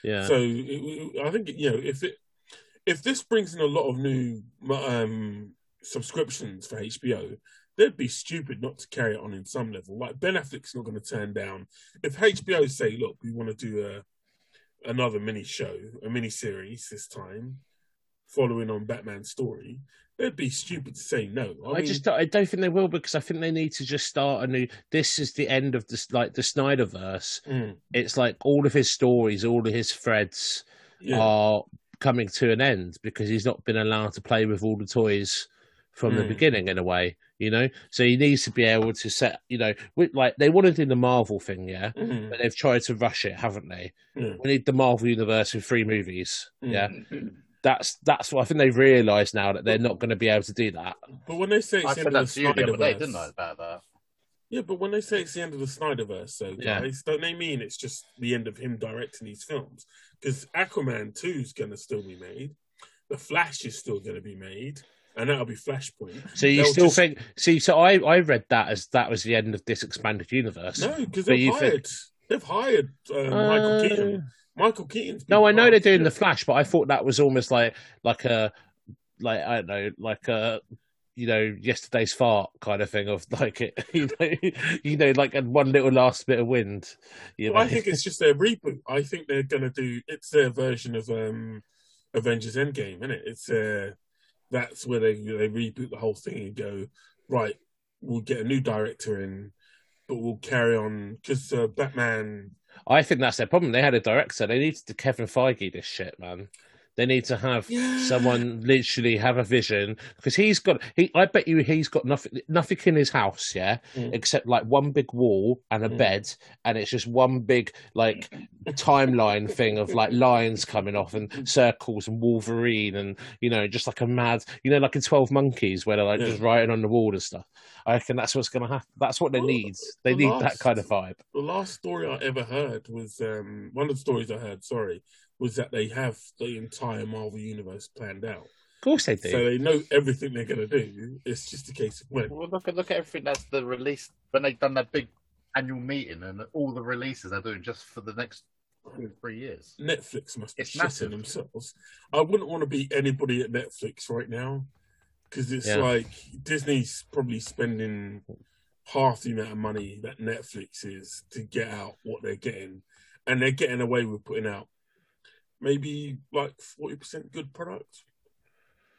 Speaker 2: Yeah.
Speaker 1: So it, it- I think you know if it if this brings in a lot of new um, subscriptions for HBO, they'd be stupid not to carry it on in some level. Like Ben Affleck's not going to turn down if HBO say, "Look, we want to do a another mini show, a mini series this time, following on Batman's story." it'd be stupid to say no. I,
Speaker 2: I,
Speaker 1: mean,
Speaker 2: just don't- I don't think they will because I think they need to just start a new. This is the end of this, like the Snyderverse.
Speaker 1: mm,
Speaker 2: It's like all of his stories, all of his threads
Speaker 1: yeah,
Speaker 2: are coming to an end because he's not been allowed to play with all the toys from the
Speaker 1: Mm.
Speaker 2: beginning in a way, you know. So he needs to be able to set, you know, with, like they want to do the Marvel thing, yeah,
Speaker 1: mhm,
Speaker 2: but they've tried to rush it, haven't they?
Speaker 1: yeah,
Speaker 2: We need the Marvel universe with three movies,
Speaker 1: mm.
Speaker 2: yeah. That's that's what I think they've realised now that they're not going to be able to do that.
Speaker 1: But when they say it's
Speaker 5: I
Speaker 1: the end of the
Speaker 5: to you the other day, didn't I, about that?
Speaker 1: Yeah, but when they say it's the end of the Snyderverse, so
Speaker 2: Yeah.
Speaker 1: guys, don't they mean it's just the end of him directing these films? Because Aquaman 2 is going to still be made, The Flash is still going to be made, and that'll be Flashpoint.
Speaker 2: So you
Speaker 1: They'll
Speaker 2: still
Speaker 1: just-
Speaker 2: think? See, so I I read that as that was the end of this expanded universe.
Speaker 1: No, because they've
Speaker 2: you
Speaker 1: hired,
Speaker 2: think-
Speaker 1: they've hired uh, Michael Keaton. Michael Keaton's
Speaker 2: No, I know they're doing the Flash, but I thought that was almost like like a like I don't know, like a you know yesterday's fart kind of thing of [laughs] like it, [laughs] you know, you know, like a one little last bit of wind. You know?
Speaker 1: I think it's just their reboot. I think they're going to do. It's their version of um, Avengers Endgame, isn't it? It's uh, that's where they they reboot the whole thing and go right. We'll get a new director in, but we'll carry on because uh, Batman.
Speaker 2: I think that's their problem. They had a director. They needed to Kevin Feige this shit, man. They need to have
Speaker 1: Yeah. [gasps]
Speaker 2: someone literally have a vision because he's got. He, I bet you, he's got nothing, nothing in his house, yeah,
Speaker 1: Mm.
Speaker 2: except like one big wall and a
Speaker 1: Mm.
Speaker 2: bed, and it's just one big like timeline thing of like lines coming off and circles and Wolverine and you know just like a mad, you know, like in Twelve Monkeys where they're like
Speaker 1: Yeah.
Speaker 2: just writing on the wall and stuff. I reckon that's what's gonna happen. That's what they
Speaker 1: Well,
Speaker 2: need. They
Speaker 1: the
Speaker 2: need that kind of vibe.
Speaker 1: The last story I ever heard was um, one of the stories I heard. Sorry, was that they have the entire Marvel universe planned out,
Speaker 2: Of course they do.
Speaker 1: so they know everything they're going to do. It's just a case of when.
Speaker 5: Well, look at look at everything that's the release when they've done that big annual meeting and all the releases they're doing just for the next two three years.
Speaker 1: Netflix must be
Speaker 5: It's
Speaker 1: shitting themselves. I wouldn't want to be anybody at Netflix right now because it's
Speaker 2: Yeah.
Speaker 1: like Disney's probably spending half the amount of money that Netflix is to get out what they're getting, and they're getting away with putting out maybe like forty percent good product.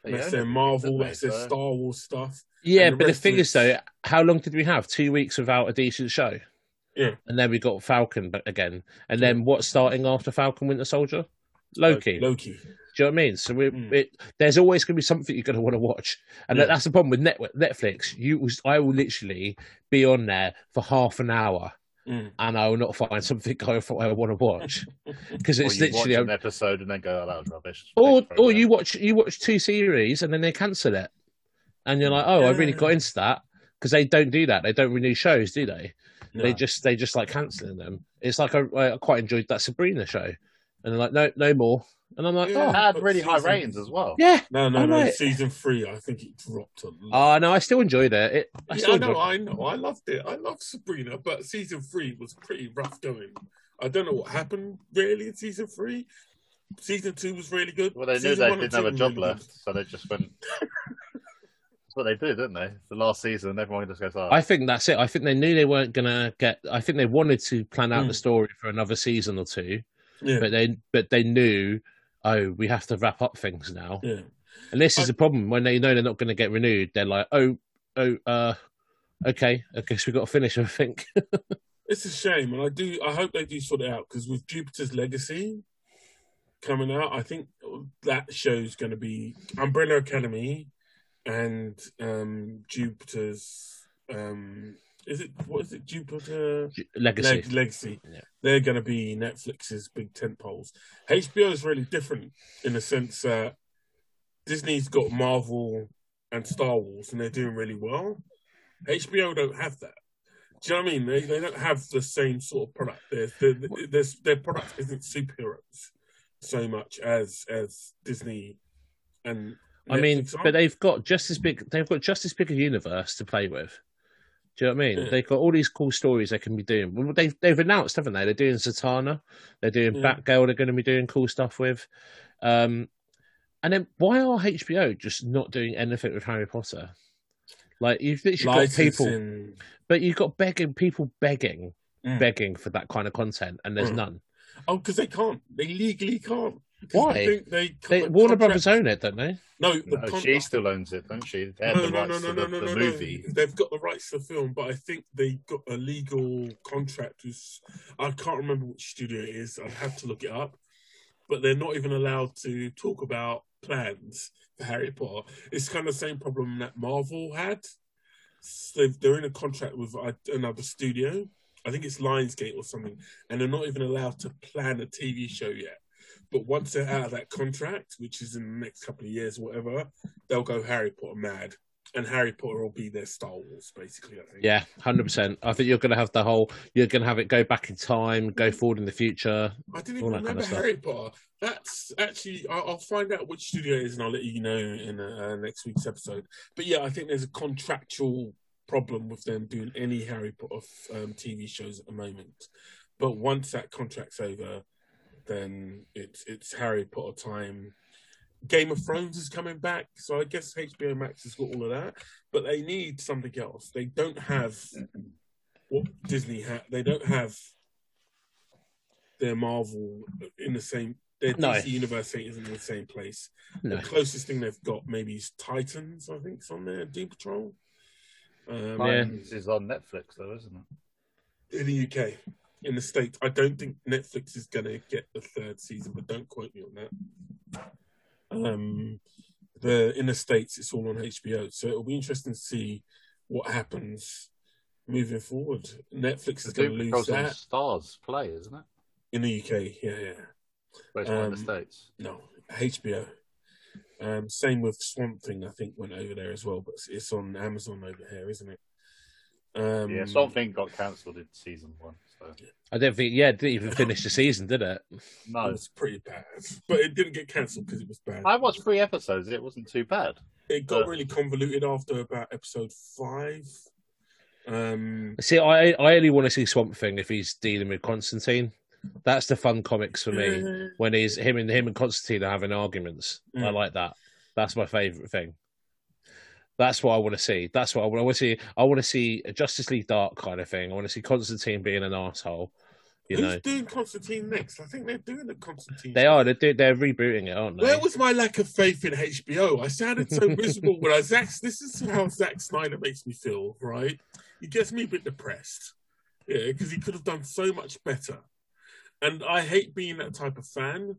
Speaker 1: That's
Speaker 5: own
Speaker 1: their Marvel, that's their Star Wars stuff.
Speaker 2: Yeah,
Speaker 1: the
Speaker 2: but the thing
Speaker 1: is-
Speaker 2: though, how long did we have? Two weeks without a decent show.
Speaker 1: Yeah.
Speaker 2: And then we got Falcon again. And then what's starting after Falcon Winter Soldier? Loki.
Speaker 1: Loki.
Speaker 2: Do you know what I mean? So we,
Speaker 1: Mm.
Speaker 2: it, there's always going to be something you're going to want to watch, and
Speaker 1: Yeah.
Speaker 2: that, that's the problem with Netflix. You, I will literally be on there for half an hour,
Speaker 1: Mm.
Speaker 2: and I will not find something [laughs] I, I want to watch [laughs] because
Speaker 5: Or
Speaker 2: it's
Speaker 5: you watch
Speaker 2: literally.
Speaker 5: an episode and then go, "Oh, that was rubbish."
Speaker 2: or or you watch you watch two series and then they cancel it, and you're like, oh, I really got into that because they don't do that. They don't renew shows, do they?
Speaker 1: No.
Speaker 2: They just they just like canceling them. It's like I, I quite enjoyed that Sabrina show, and they're like, no, no more. And I'm like,
Speaker 1: Yeah.
Speaker 2: oh,
Speaker 5: It had
Speaker 1: But
Speaker 5: really high ratings as well.
Speaker 2: yeah.
Speaker 1: no, no,
Speaker 2: I'm
Speaker 1: no.
Speaker 2: like-
Speaker 1: Season three, I think it dropped a lot.
Speaker 2: Oh no, I still enjoyed it. it I
Speaker 1: yeah,
Speaker 2: still
Speaker 1: I know,
Speaker 2: enjoyed
Speaker 1: I know. I loved it. I loved Sabrina, but season three was pretty rough going. I don't know what happened really in season three. Season two was really good.
Speaker 5: Well, they knew they didn't have a job
Speaker 1: really
Speaker 5: left, so they just went. [laughs] That's what they did, didn't they? The last season, everyone just goes, "Oh,
Speaker 2: I think that's it. I think they knew they weren't gonna get. I think they wanted to plan out
Speaker 1: Mm.
Speaker 2: the story for another season or two.
Speaker 1: Yeah,
Speaker 2: but they but they knew, oh, we have to wrap up things now.
Speaker 1: yeah.
Speaker 2: And this is
Speaker 1: I-
Speaker 2: the problem when they know they're not going to get renewed. They're like, oh, oh, uh, okay, I guess we've got to finish. I think. [laughs]
Speaker 1: It's a shame, and I do. I hope they do sort it out because with Jupiter's Legacy coming out, I think that show's going to be Umbrella Academy and um Jupiter's. Um, is it what is it? Jupiter
Speaker 2: Legacy.
Speaker 1: Leg- Legacy.
Speaker 2: Yeah.
Speaker 1: They're going to be Netflix's big tent poles. HBO is really different in the sense that Disney's got Marvel and Star Wars, and they're doing really well. HBO don't have that. Do you know what I mean? They, they don't have the same sort of product. Their, their, their, their product isn't superheroes so much as as Disney and.
Speaker 2: I mean,
Speaker 1: are.
Speaker 2: but they've got just as big. They've got just as big a universe to play with. Do you know what I mean?
Speaker 1: Yeah.
Speaker 2: They've got all these cool stories they can be doing. Well, they've they've announced, haven't they? They're doing Zatanna. They're doing
Speaker 1: Yeah.
Speaker 2: Batgirl. They're going to be doing cool stuff with. Um, and then why are HBO just not doing anything with Harry Potter? Like you've literally got people, but you've got begging people begging,
Speaker 1: Mm.
Speaker 2: begging for that kind of content, and there's
Speaker 1: Mm.
Speaker 2: none.
Speaker 1: Oh, because they can't. They legally can't. 'Cause
Speaker 2: Why?
Speaker 1: I think they,
Speaker 2: They, Warner
Speaker 1: contract-
Speaker 2: Brothers own it, don't they?
Speaker 1: No, the
Speaker 5: no,
Speaker 1: con-
Speaker 5: she still owns it, don't she? They have
Speaker 1: no,
Speaker 5: the
Speaker 1: no,
Speaker 5: rights
Speaker 1: no,
Speaker 5: to
Speaker 1: no,
Speaker 5: the,
Speaker 1: no, no,
Speaker 5: the
Speaker 1: no,
Speaker 5: movie.
Speaker 1: They've got the rights to the film, but I think they got a legal contract with. I can't remember which studio it is. I'd have to look it up. But they're not even allowed to talk about plans for Harry Potter. It's kind of the same problem that Marvel had. So they've- they're in a contract with uh, another studio. I think it's Lionsgate or something, and they're not even allowed to plan a TV show yet. But once they're out of that contract, which is in the next couple of years whatever, they'll go Harry Potter mad. And Harry Potter will be their Star Wars, basically, I think.
Speaker 2: Yeah, hundred percent. I think you're going to have the whole. You're going to have it go back in time, go forward in the future.
Speaker 1: I didn't even
Speaker 2: that kind
Speaker 1: remember
Speaker 2: of.
Speaker 1: Harry Potter. That's actually, I'll, I'll find out which studio it is and I'll let you know in uh, next week's episode. But yeah, I think there's a contractual problem with them doing any Harry Potter um, TV shows at the moment. But once that contract's over, then it's it's Harry Potter time. Game of Thrones is coming back, so I guess HBO Max has got all of that. But they need something else. They don't have what Disney had. They don't have their Marvel in the same. Their
Speaker 2: No.
Speaker 1: DC universe isn't in the same place.
Speaker 2: No,
Speaker 1: The closest thing they've got maybe is Titans. I think, is on there. Doom Patrol. Um,
Speaker 2: Yeah.
Speaker 5: This is on Netflix, though, isn't it?
Speaker 1: in the UK. In the States, I don't think Netflix is going to get the third season, but don't quote me on that. Um, the in the States, it's all on HBO, so it'll be interesting to see what happens moving forward. Netflix is going to
Speaker 5: Doom
Speaker 1: lose
Speaker 5: Patrol's
Speaker 1: that
Speaker 5: StarzPlay, isn't it?
Speaker 1: in the UK. Yeah, yeah.
Speaker 5: But it's in
Speaker 1: Um,
Speaker 5: the States.
Speaker 1: No, HBO. Um, same with Swamp Thing. I think went over there as well, but it's- it's on Amazon over here, isn't it? Um,
Speaker 5: yeah, Thing got cancelled in season one. So
Speaker 2: I don't think. Yeah, it didn't even finish the season, did it?
Speaker 1: It
Speaker 5: no,
Speaker 1: was pretty bad, but it didn't get cancelled because it was bad.
Speaker 5: I watched three episodes. It wasn't too bad.
Speaker 1: It got
Speaker 5: Uh,
Speaker 1: really convoluted after about episode five. Um,
Speaker 2: See, I I only want to see Swamp Thing if he's dealing with Constantine. That's the fun comics for me. When he's him and him and Constantine are having arguments. I
Speaker 1: Mm.
Speaker 2: like that. That's my favorite thing. That's what I want to see. That's what I want. I want to see. I want to see a Justice League Dark kind of thing. I want to see Constantine being an asshole. You
Speaker 1: who's
Speaker 2: know,
Speaker 1: doing Constantine next? I think they're doing the Constantine.
Speaker 2: they are. They're, do- they're rebooting it, aren't they?
Speaker 1: Where was my lack of faith in HBO? I sounded so miserable when I Zack. This is how Zack Snyder makes me feel, right? He gets me a bit depressed. Yeah, because he could have done so much better. And I hate being that type of fan.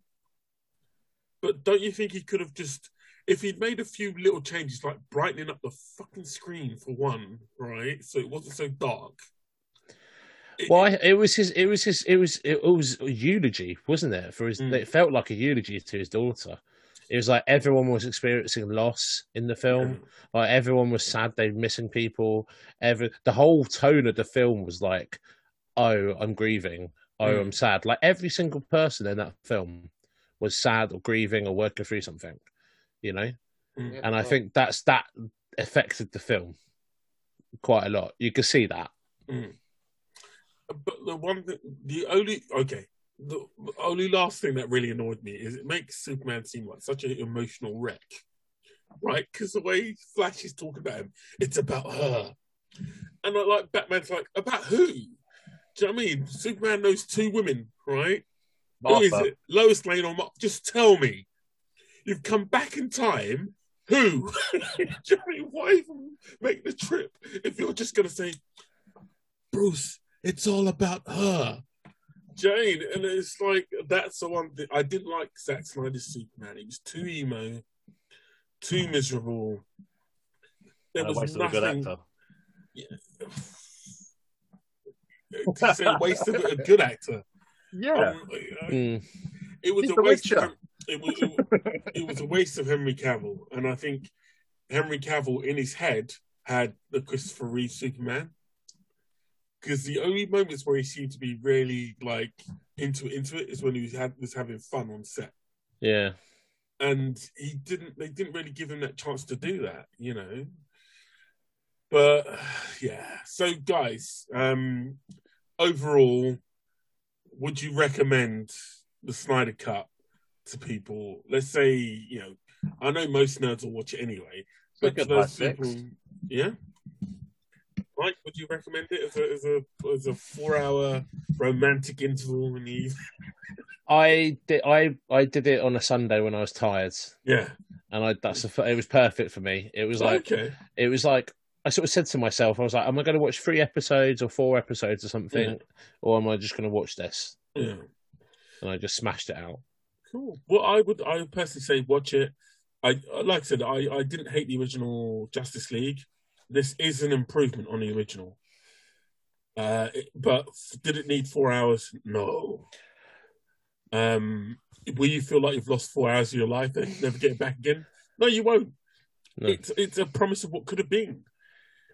Speaker 1: But don't you think he could have just, if he'd made a few little changes, like brightening up the fucking screen for one, right? So it wasn't so dark. It-
Speaker 2: Why? It was his. It was his. It was. It was a eulogy, wasn't it? For his.
Speaker 1: Mm.
Speaker 2: It felt like a eulogy to his daughter. It was like everyone was experiencing loss in the film. Like everyone was sad they were missing people. Every the whole tone of the film was like, "Oh, I'm grieving. Oh,
Speaker 1: Mm.
Speaker 2: I'm sad." Like every single person in that film was sad or grieving or working through something. You know,
Speaker 1: Mm.
Speaker 2: and I think that's that affected the film quite a lot. You could see that.
Speaker 1: But the one, that, the only okay, the only last thing that really annoyed me is it makes Superman seem like such an emotional wreck, right? Because the way Flash is talking about him, it's about her, and I like Batman's like about who? Do you know what I mean? Superman knows two women, right? Who is it? Lois Lane or Mar- Just tell me. You've come back in time. Who? [laughs] Do you know what Why even make the trip if you're just going to say, Bruce, it's all about her. Jane, and it's like that's the one thing I didn't like Zack Snyder's Superman. He was too emo, too miserable. There
Speaker 5: Uh,
Speaker 1: was
Speaker 5: waste of a good
Speaker 1: nothing.
Speaker 5: actor.
Speaker 1: to [laughs] say waste of a good actor. [laughs]
Speaker 5: Yeah.
Speaker 1: Um,
Speaker 2: Mm.
Speaker 1: It was
Speaker 5: He's
Speaker 1: a waste. Of, it was it, it was a waste of Henry Cavill, and I think Henry Cavill in his head had the Christopher Reeve Superman. Because the only moments where he seemed to be really like into into it is when he was had was having fun on set,
Speaker 2: Yeah.
Speaker 1: and he didn't. They didn't really give him that chance to do that, you know. But yeah, so guys, um, overall, would you recommend the Snyder Cut to people? Let's say, you know, I know most nerds will watch it anyway, but to
Speaker 5: Good by
Speaker 1: those
Speaker 5: six.
Speaker 1: people, yeah. Mike, would you recommend it as a as a as a four hour romantic interval in the evening?
Speaker 2: I did. I I did it on a Sunday when I was tired,
Speaker 1: Yeah.
Speaker 2: and I that's a, it was perfect for me. It was like
Speaker 1: okay.
Speaker 2: it was like I sort of said to myself, I was like, am I going to watch three episodes or four episodes or something,
Speaker 1: Yeah.
Speaker 2: or am I just going to watch this?
Speaker 1: Yeah.
Speaker 2: And I just smashed it out.
Speaker 1: Cool. Well, I would I would personally say watch it. I like I said, I, I didn't hate the original Justice League. This is an improvement on the original. Uh, it- but did it need four hours? No. Um, will you feel like you've lost four hours of your life and never get it back again? No, you won't.
Speaker 2: No.
Speaker 1: It's it's a promise of what could have been.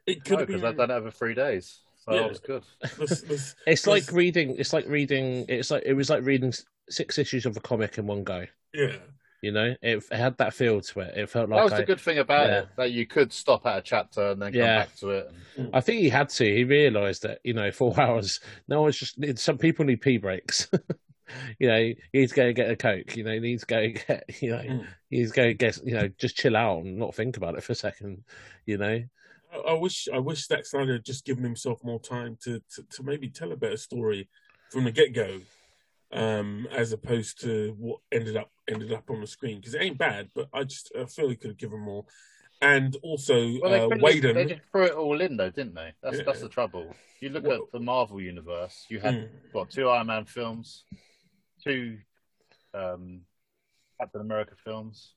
Speaker 1: It could
Speaker 5: No,
Speaker 1: have been.
Speaker 5: I've done it over three days. So
Speaker 1: Yeah.
Speaker 5: that was good.
Speaker 1: this- this-
Speaker 2: It's
Speaker 1: this- [laughs]
Speaker 2: like reading. It's like reading. It's like it was like reading six issues of a comic in one go.
Speaker 1: yeah.
Speaker 2: You know, it, it had that feel to it. It felt like
Speaker 5: that
Speaker 2: like
Speaker 5: was
Speaker 2: I,
Speaker 5: the good thing about
Speaker 2: yeah.
Speaker 5: it, that you could stop at a chapter and then come
Speaker 2: Yeah.
Speaker 5: back to it.
Speaker 2: I think he had to. He realised that you know [laughs] four hours. No one's just. Some people need pee breaks. [laughs] you know, you need to go and get a coke. You know, you need to go and get. You know,
Speaker 1: Mm.
Speaker 2: you need to get. You know, just chill out and not think about it for a second. You know,
Speaker 1: I- wish I wish Zack Snyder had just given himself more time to, to, to maybe tell a better story from the get go, um, as opposed to what ended up ended up on the screen because it ain't bad, but I just I feel he could have given more. And also,
Speaker 5: Well, they,
Speaker 1: uh,
Speaker 5: they just threw it all in, though, didn't they? That's
Speaker 1: Yeah.
Speaker 5: that's the trouble. You look
Speaker 1: Well-
Speaker 5: at the Marvel universe. You had
Speaker 1: Mm.
Speaker 5: what two Iron Man films, two um, Captain America films.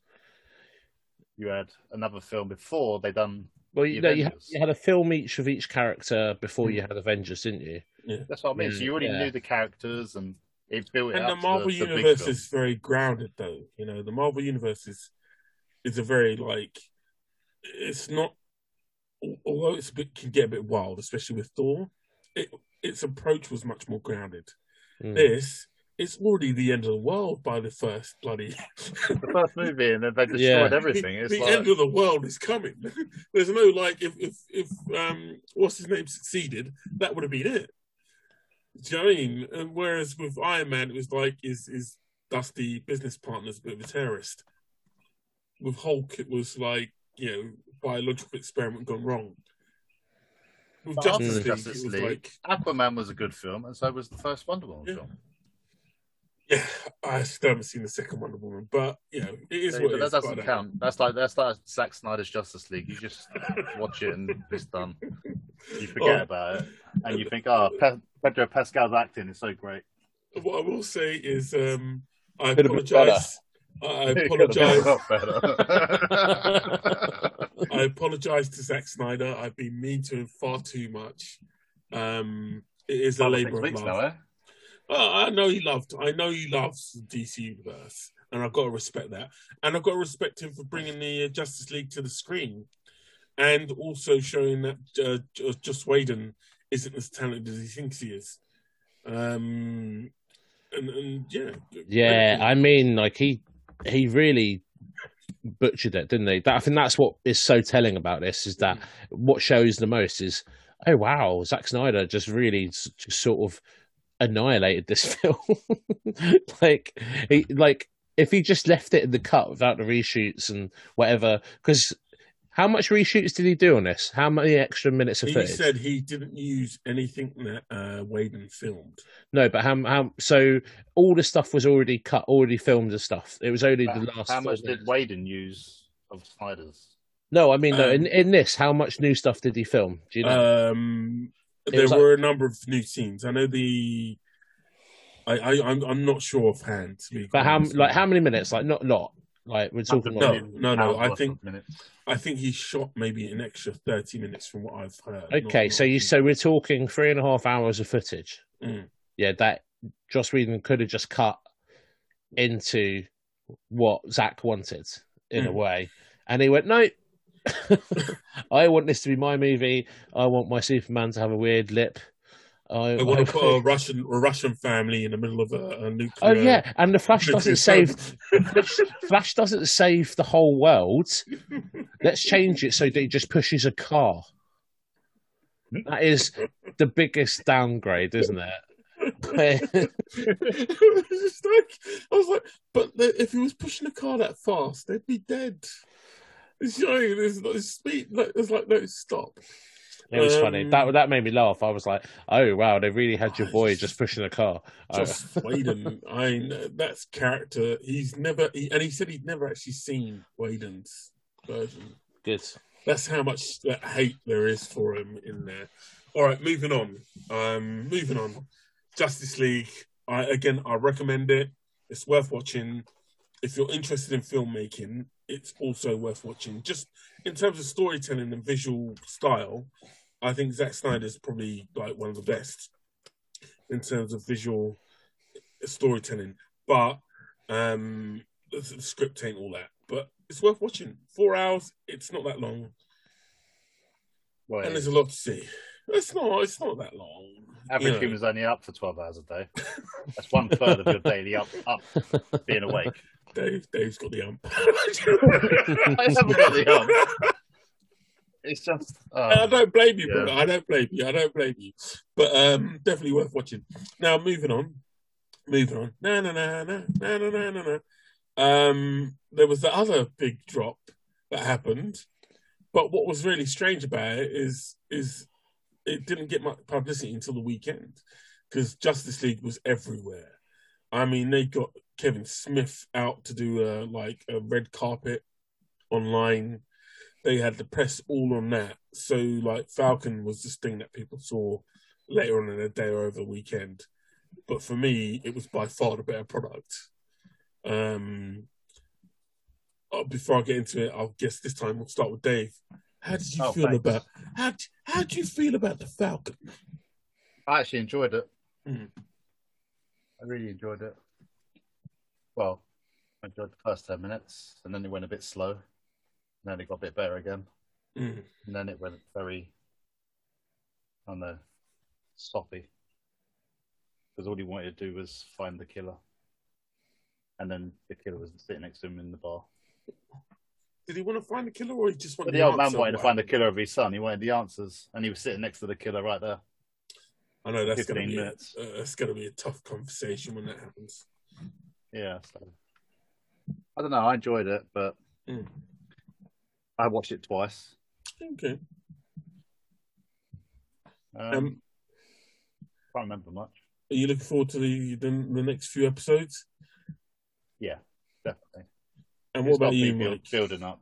Speaker 5: You had another film before they done.
Speaker 2: Well, you know, you had,
Speaker 5: Avengers.
Speaker 2: you had a film each of each character before you
Speaker 1: Mm.
Speaker 2: had Avengers, didn't you?
Speaker 5: That's what I mean.
Speaker 2: Yeah,
Speaker 5: so you already
Speaker 2: yeah.
Speaker 5: knew the characters and it built it
Speaker 1: and
Speaker 5: up
Speaker 1: the Marvel
Speaker 5: the, the
Speaker 1: universe
Speaker 5: film.
Speaker 1: is very grounded, though. You know, the Marvel universe is is a very like it's not. Although it's a bit can get a bit wild, especially with Thor, it, its approach was much more grounded.
Speaker 2: Mm.
Speaker 1: This it's already the end of the world by the first bloody.
Speaker 5: the first movie, and then they destroyed
Speaker 2: Yeah.
Speaker 5: everything. It's
Speaker 1: the
Speaker 5: like,
Speaker 1: end of the world is coming. [laughs] There's no like if if if um what's his name succeeded, that would have been it. Do you know what I mean? And whereas with Iron Man, it was like is is Dusty business partner's a bit of a terrorist. With Hulk, it was like you know biological experiment gone wrong. With
Speaker 5: But after
Speaker 1: Justice League,
Speaker 5: Justice
Speaker 1: it was like
Speaker 5: Aquaman was a good film, and so was the first Wonder Woman
Speaker 1: Yeah.
Speaker 5: film.
Speaker 1: Yeah, I still haven't seen the second Wonder Woman, but you know, it is
Speaker 5: Yeah,
Speaker 1: what
Speaker 5: but
Speaker 1: it
Speaker 5: that
Speaker 1: is.
Speaker 5: doesn't
Speaker 1: Gotta-
Speaker 5: count. That's like that's like Zack Snyder's Justice League. You just watch it and it's done. [laughs] You forget
Speaker 1: Oh.
Speaker 5: about it, and you think, "Oh, Pe- Pedro Pascal's acting is so great."
Speaker 1: What I will say is, um, I
Speaker 2: Could
Speaker 1: apologize. I [laughs]
Speaker 5: It could have been
Speaker 1: apologize.
Speaker 5: a lot better. [laughs]
Speaker 1: I apologize to Zack Snyder. I've been mean to him far too much. Um, it is a labor of love.
Speaker 5: now, eh?
Speaker 1: Oh, I know he loved. I know he loves the DC universe, and I've got to respect that. And I've got to respect him for bringing the uh, Justice League to the screen, and also showing that uh, J- Joss Whedon isn't as talented as he thinks he is. Um, and, and yeah,
Speaker 2: Yeah, I mean, like he he really butchered it, didn't he? That, I think that's what is so telling about this is that what shows the most is, oh wow, Zack Snyder just really s- just sort of annihilated this [laughs] film. like he like if he just left it in the cut without the reshoots and whatever, because. How much reshoots did he do on this? How many extra minutes of film?
Speaker 1: he
Speaker 2: footage?
Speaker 1: said he didn't use anything that uh, Whedon filmed.
Speaker 2: No, but how, how? So all the stuff was already cut, already filmed and stuff. It was only the last.
Speaker 5: How much did
Speaker 2: minutes.
Speaker 5: Whedon use of Spiders?
Speaker 2: No, I mean, no.
Speaker 1: Um,
Speaker 2: In in this, how much new stuff did he film? Do you know?
Speaker 1: Um,
Speaker 2: It
Speaker 1: there
Speaker 2: was like-
Speaker 1: were a number of new scenes. I know the. I, I I'm I'm not sure offhand. To be
Speaker 2: but how
Speaker 1: honest.
Speaker 2: like how many minutes? Like not lot. Like we're talking.
Speaker 1: No,
Speaker 2: Like,
Speaker 1: no, no, I think-
Speaker 5: minutes.
Speaker 1: I think he shot maybe an extra thirty minutes from what I've heard.
Speaker 2: okay,
Speaker 1: Not-
Speaker 2: so
Speaker 1: not-
Speaker 2: you so we're talking three and a half hours of footage.
Speaker 1: Mm.
Speaker 2: Yeah, that Joss Whedon could have just cut into what Zack wanted in a
Speaker 1: Mm.
Speaker 2: way, and he went no. [laughs] I want this to be my movie. I want my Superman to have a weird lip. I,
Speaker 1: I want to [laughs] put a Russian a Russian family in the middle of a, a nuclear.
Speaker 2: Oh yeah, and the Flash doesn't save. Flash doesn't save the whole world. Let's change it so that he just pushes a car. That is the biggest downgrade, isn't it? [laughs]
Speaker 1: It was like I was like, but the, if he was pushing a car that fast, they'd be dead. It's showing there's no speed. Like, there's like no stop.
Speaker 2: It was funny.
Speaker 1: Um,
Speaker 2: That that made me laugh. I was like, "Oh wow, they really had your boy just pushing a car." Oh,
Speaker 1: Joss Whedon, [laughs] I know that's character. He's never, he, and he said he'd never actually seen Whedon's version.
Speaker 2: good.
Speaker 1: That's how much that hate there is for him in there. All right, moving on. Um, moving on. Justice League. I again, I recommend it. It's worth watching. If you're interested in filmmaking, it's also worth watching. Just in terms of storytelling and visual style, I think Zack Snyder's probably like one of the best in terms of visual storytelling. But um, the, the script ain't all that. But it's worth watching. Four hours. It's not that long,
Speaker 5: Well,
Speaker 1: and there's a lot to see. It's not. It's not that long.
Speaker 5: average
Speaker 1: you know.
Speaker 5: human's only up for twelve hours a day. That's one third of your daily up, up being awake. [laughs]
Speaker 1: Dave, Dave's got the ump.
Speaker 5: I haven't got the ump. It's just.
Speaker 1: I
Speaker 5: Oh,
Speaker 1: don't blame you,
Speaker 5: Yeah.
Speaker 1: I don't blame you. I don't blame you. But um, definitely worth watching. Now, moving on. Moving on. No, no, no, no, no, no, no, no, no. Um, there was the other big drop that happened, but what was really strange about it is is it didn't get much publicity until the weekend because Justice League was everywhere. I mean, they got Kevin Smith out to do a like a red carpet online. They had the press all on that. So like Falcon was this thing that people saw later on in the day or over the weekend. But for me, it was by far the better product. Um, oh, before I get into it, I'll guess this time we'll start with Dave. How did you
Speaker 5: Oh,
Speaker 1: feel
Speaker 5: thanks.
Speaker 1: about how how do you feel about the Falcon?
Speaker 5: I actually enjoyed it.
Speaker 1: Mm.
Speaker 5: I really enjoyed it. Well, I enjoyed the first ten minutes, and then it went a bit slow. And then it got a bit better again,
Speaker 1: Mm.
Speaker 5: and then it went very, I don't know, sloppy. Because all he wanted to do was find the killer, and then the killer was sitting next to him in the bar.
Speaker 1: Did he want to find the killer, or he just wanted
Speaker 5: But the old man wanted to find the killer of his son. He wanted the answers, and he was sitting next to the killer right there.
Speaker 1: I know that's gonna be a, uh, that's gonna be a tough conversation when that happens.
Speaker 5: Yeah, so I don't know. I enjoyed it, but
Speaker 1: Mm.
Speaker 5: I watched it twice.
Speaker 1: Okay.
Speaker 5: Um,
Speaker 1: Um,
Speaker 5: can't remember much.
Speaker 1: Are you looking forward to the the, the next few episodes?
Speaker 5: Yeah, definitely.
Speaker 1: And
Speaker 5: It's
Speaker 1: what about you,
Speaker 5: me build-
Speaker 1: Mike?
Speaker 5: Building up.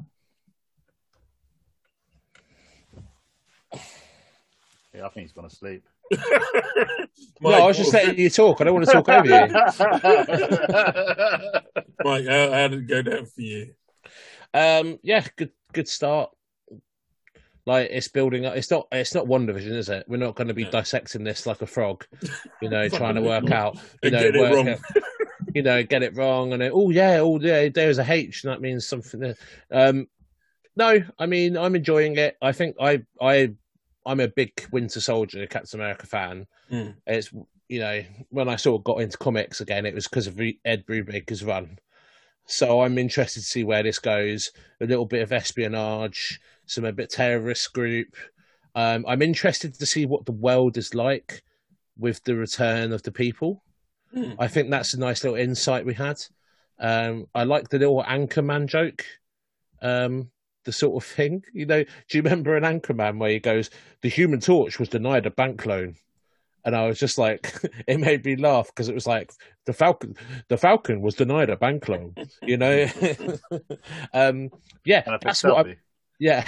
Speaker 5: Yeah, I think he's gone to sleep.
Speaker 2: No, I was just letting you talk. I don't want to talk over you. [laughs]
Speaker 1: Mike, how, how did it go down for you?
Speaker 2: Um, yeah, good good start. Like it's building up. It's not. It's not WandaVision, is it? We're not going to be
Speaker 1: No.
Speaker 2: dissecting this like a frog. You know, [laughs] trying to work out. You know,
Speaker 1: get it
Speaker 2: work
Speaker 1: wrong.
Speaker 2: out- you know, get it wrong, and then, oh yeah, oh yeah, there's a H, and that means something. Um, no, I mean I'm enjoying it. I think I I I'm a big Winter Soldier Captain America fan.
Speaker 1: Mm.
Speaker 2: It's you know when I sort of got into comics again, it was because of Ed Brubaker's run. So I'm interested to see where this goes. A little bit of espionage, some a bit terrorist group. Um, I'm interested to see what the world is like with the return of the people.
Speaker 1: Mm.
Speaker 2: I think that's a nice little insight we had. Um, I like the little Anchorman joke, um, the sort of thing. [laughs] You know, do you remember an Anchorman where he goes, "The Human Torch was denied a bank loan," and I was just like, [laughs] it made me laugh because it was like the Falcon, the Falcon was denied a bank loan. You know, [laughs] um, yeah, that's what. I, yeah,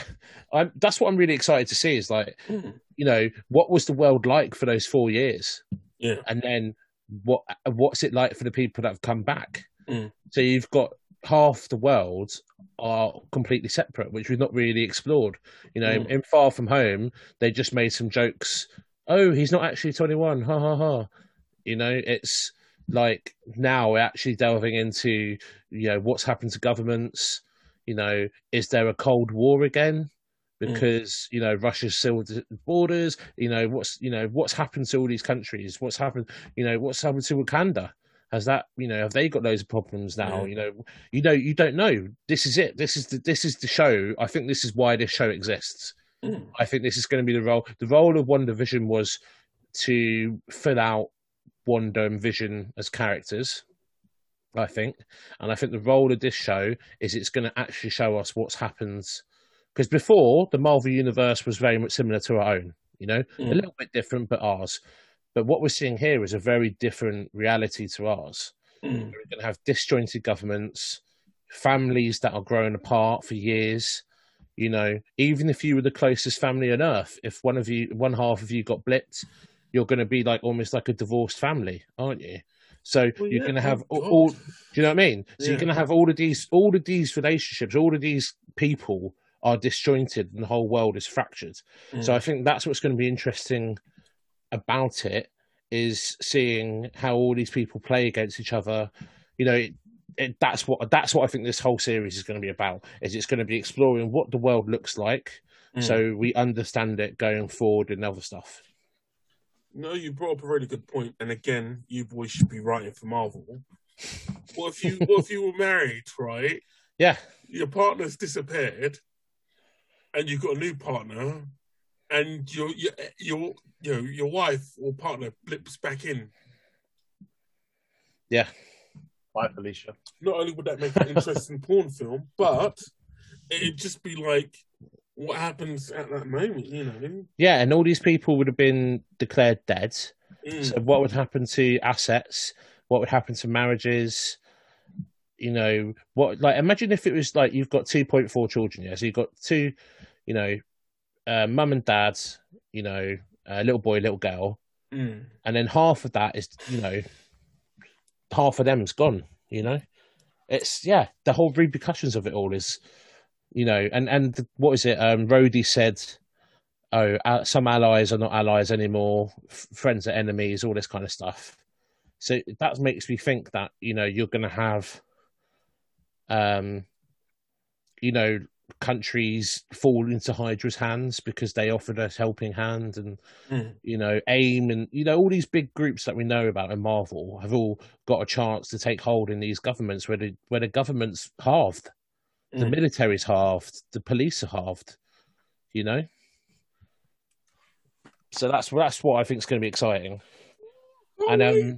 Speaker 2: I'm, that's what I'm really excited to see. Is like,
Speaker 1: Mm.
Speaker 2: you know, what was the world like for those four years?
Speaker 1: Yeah.
Speaker 2: and then what what's it like for the people that have come back?
Speaker 1: Mm.
Speaker 2: So you've got half the world are completely separate, which we've not really explored. You know,
Speaker 1: Mm.
Speaker 2: in Far From Home, they just made some jokes. Oh, he's not actually 21. Ha ha ha. You know, it's like now we're actually delving into you know what's happened to governments. You know, is there a Cold War again? Because you know Russia's sealed the borders. You know what's you know what's happened to all these countries. What's happened? You know what's happened to Wakanda? Has that you know have they got those problems now?
Speaker 1: Yeah.
Speaker 2: You know you know you don't know. This is it. This is the this is the show. I think this is why this show exists.
Speaker 1: Mm.
Speaker 2: I think this is going to be the role. The role of WandaVision was to fill out Wanda and Vision as characters. I think, and I think the role of this show is it's going to actually show us what's happened. Because before the Marvel universe was very much similar to our own, you know, a
Speaker 1: Mm.
Speaker 2: little bit different, but ours. But what we're seeing here is a very different reality to ours.
Speaker 1: Mm.
Speaker 2: We're going to have disjointed governments, families that are growing apart for years. You know, even if you were the closest family on earth, if one of you, one half of you got blipped, you're going to be like almost like a divorced family, aren't you? So
Speaker 1: Well,
Speaker 2: you're
Speaker 1: yeah,
Speaker 2: going to have all, all. Do you know what I mean? So
Speaker 1: Yeah.
Speaker 2: you're going to have all of these, all of these relationships, all of these people are disjointed, and the whole world is fractured. So
Speaker 1: Mm.
Speaker 2: I think that's what's going to be interesting about it is seeing how all these people play against each other. You know, it, it, that's what that's what I think this whole series is going to be about. Is it's going to be exploring what the world looks like,
Speaker 1: Mm.
Speaker 2: so we understand it going forward and other stuff.
Speaker 1: No, you brought up a really good point, and again, you boys should be writing for Marvel. What if you [laughs] what if you were married, right?
Speaker 2: Yeah,
Speaker 1: Your partner's disappeared, and you've got a new partner, and your your your you know, your wife or partner blips back in.
Speaker 2: yeah,
Speaker 5: Bye, Felicia.
Speaker 1: Not only would that make an interesting porn film, but it'd just be like what happens at that moment, you know?
Speaker 2: yeah. And all these people would have been declared dead.
Speaker 1: Mm.
Speaker 2: So what would happen to assets? What would happen to marriages? You know, what like imagine if it was like you've got two point four children, yeah. So you've got two, you know, uh, mum and dad, you know, a little boy, little girl,
Speaker 1: Mm.
Speaker 2: and then half of that is, you know, half of them's gone. You know, it's yeah, the whole repercussions of it all is, you know, and and what is it? Um, Rhodey said, "Oh, uh, some allies are not allies anymore. F- friends are enemies. All this kind of stuff." So that makes me think that you know you're going to have, um, you know, countries fall into Hydra's hands because they offered us helping hand, and
Speaker 1: Mm.
Speaker 2: you know, AIM, and you know, all these big groups that we know about in Marvel have all got a chance to take hold in these governments where the where the government's halved, the
Speaker 1: Mm.
Speaker 2: military's halved, the police are halved, you know. So that's that's what I think is going to be exciting, and um,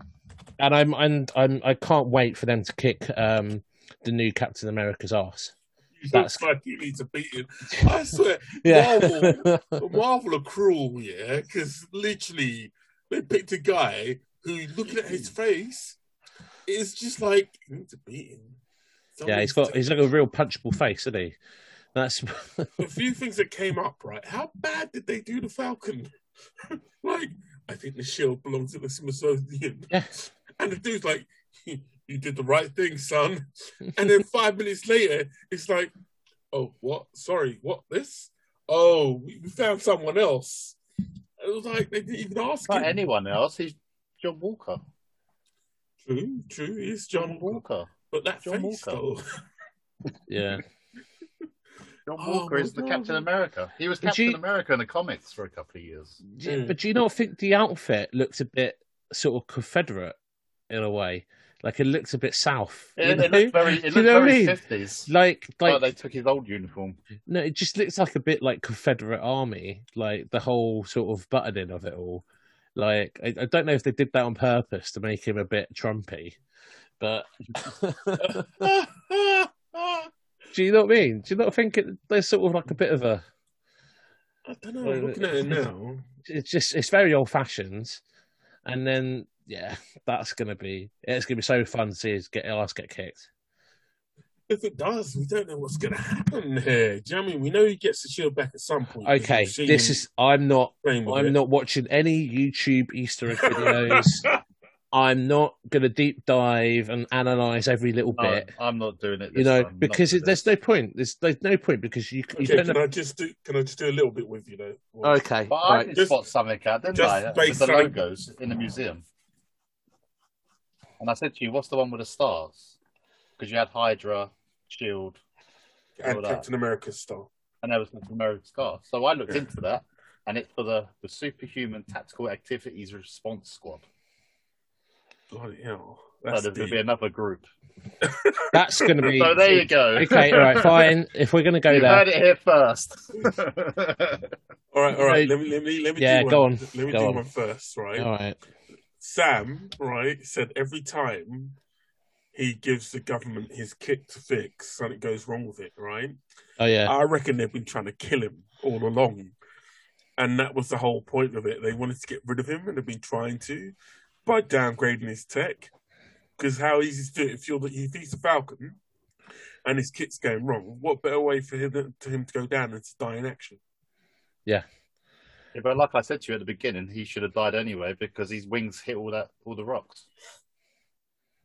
Speaker 2: and I'm and I'm I can't wait for them to kick um the new Captain America's ass.
Speaker 1: You
Speaker 2: that's-
Speaker 1: look like you need to beat it. [laughs] I swear,
Speaker 2: Yeah,
Speaker 1: Marvel [laughs] are cruel, yeah, because literally they picked a guy who, looking at his mm. face, is just like he needs a beating.
Speaker 2: Yeah, he's got he's like a real punchable face, isn't he? That's
Speaker 1: a few things that came up. Right, how bad did they do the Falcon? [laughs] like, I think the shield belongs to the Smithsonian.
Speaker 2: yeah.
Speaker 1: And the dude's like, [laughs] "You did the right thing, son." And then [laughs] five minutes later, it's like, "Oh, what? Sorry, what? This? Oh, we we found someone else." It was like they didn't even ask
Speaker 5: Not
Speaker 1: him.
Speaker 5: anyone else. He's John Walker.
Speaker 1: True, true. He's
Speaker 5: John
Speaker 1: John
Speaker 5: Walker.
Speaker 1: but that
Speaker 5: John
Speaker 1: face
Speaker 5: Walker.
Speaker 1: though. [laughs]
Speaker 2: yeah.
Speaker 5: John
Speaker 1: Oh,
Speaker 5: Walker is the
Speaker 1: my
Speaker 5: Captain America. He was
Speaker 2: Did
Speaker 5: Captain
Speaker 2: you-
Speaker 5: America in the comics for a couple of years.
Speaker 2: Do-
Speaker 1: Mm.
Speaker 2: But do you not think the outfit looks a bit sort of Confederate in a way? Like it looks a bit south. you
Speaker 5: It, it
Speaker 2: know?
Speaker 5: very, it
Speaker 2: Do [laughs] you
Speaker 5: looked
Speaker 2: know what I mean? Like,
Speaker 5: Like,
Speaker 2: like
Speaker 5: they took his old uniform.
Speaker 2: no, it just looks like a bit like Confederate Army, like the whole sort of buttoning of it all. Like I, I don't know if they did that on purpose to make him a bit Trumpy, but [laughs] do you know what I mean? Do you not think it, there's sort of like a bit of a?
Speaker 1: I don't know. Looking at it now, [laughs]
Speaker 2: It's just it's very old fashioned, and then yeah, that's gonna be it's gonna be so fun to see his get ass get kicked.
Speaker 1: if it does, we don't know what's going to happen here. Do you know what I mean? We know he gets the shield back at some point.
Speaker 2: Okay, this is I'm not I'm
Speaker 1: it.
Speaker 2: not watching any YouTube Easter egg videos. [laughs] I'm not gonna deep dive and analyze every little
Speaker 5: No,
Speaker 2: bit.
Speaker 5: I'm not doing it.
Speaker 2: you know,
Speaker 5: time,
Speaker 2: because it, there's no point. There's there's no point because you you
Speaker 1: Okay,
Speaker 2: don't
Speaker 1: can
Speaker 2: know.
Speaker 1: I just do? Can I just do a little bit with you though?
Speaker 2: Okay,
Speaker 5: But I
Speaker 2: right.
Speaker 5: did
Speaker 1: Just-
Speaker 5: spot something out, didn't
Speaker 1: just
Speaker 5: I? With
Speaker 1: based
Speaker 5: the logos in the museum. And I said to you, what's the one with the stars? Because you had Hydra, Shield,
Speaker 1: And
Speaker 5: all that.
Speaker 1: Captain America style.
Speaker 5: and there was the America's Star. So I looked into that, and it's for the, the Superhuman Tactical Activities Response Squad.
Speaker 1: Bloody hell!
Speaker 5: So
Speaker 1: That's
Speaker 5: there's going to be another group. [laughs]
Speaker 2: That's gonna be. [laughs]
Speaker 5: So there you go.
Speaker 2: Okay, all right, fine. If we're gonna go
Speaker 5: You
Speaker 2: there,
Speaker 5: heard it here first.
Speaker 1: All right, all right. Let me let me let me.
Speaker 2: Yeah,
Speaker 1: do
Speaker 2: go
Speaker 1: one.
Speaker 2: on,
Speaker 1: Let me
Speaker 2: go
Speaker 1: do
Speaker 2: on.
Speaker 1: one first, right?
Speaker 2: all right.
Speaker 1: Sam, right, said every time he gives the government his kit to fix, something goes wrong with it, right?
Speaker 2: Oh yeah,
Speaker 1: I reckon they've been trying to kill him all along. And that was the whole point of it. They wanted to get rid of him and they've been trying to by downgrading his tech. Because how easy to do it if you're the, if he's a Falcon and his kit's going wrong, what better way for him to him to go down than to die in action?
Speaker 5: Yeah, but like I said to you at the beginning, he should have died anyway because his wings hit all that all the rocks.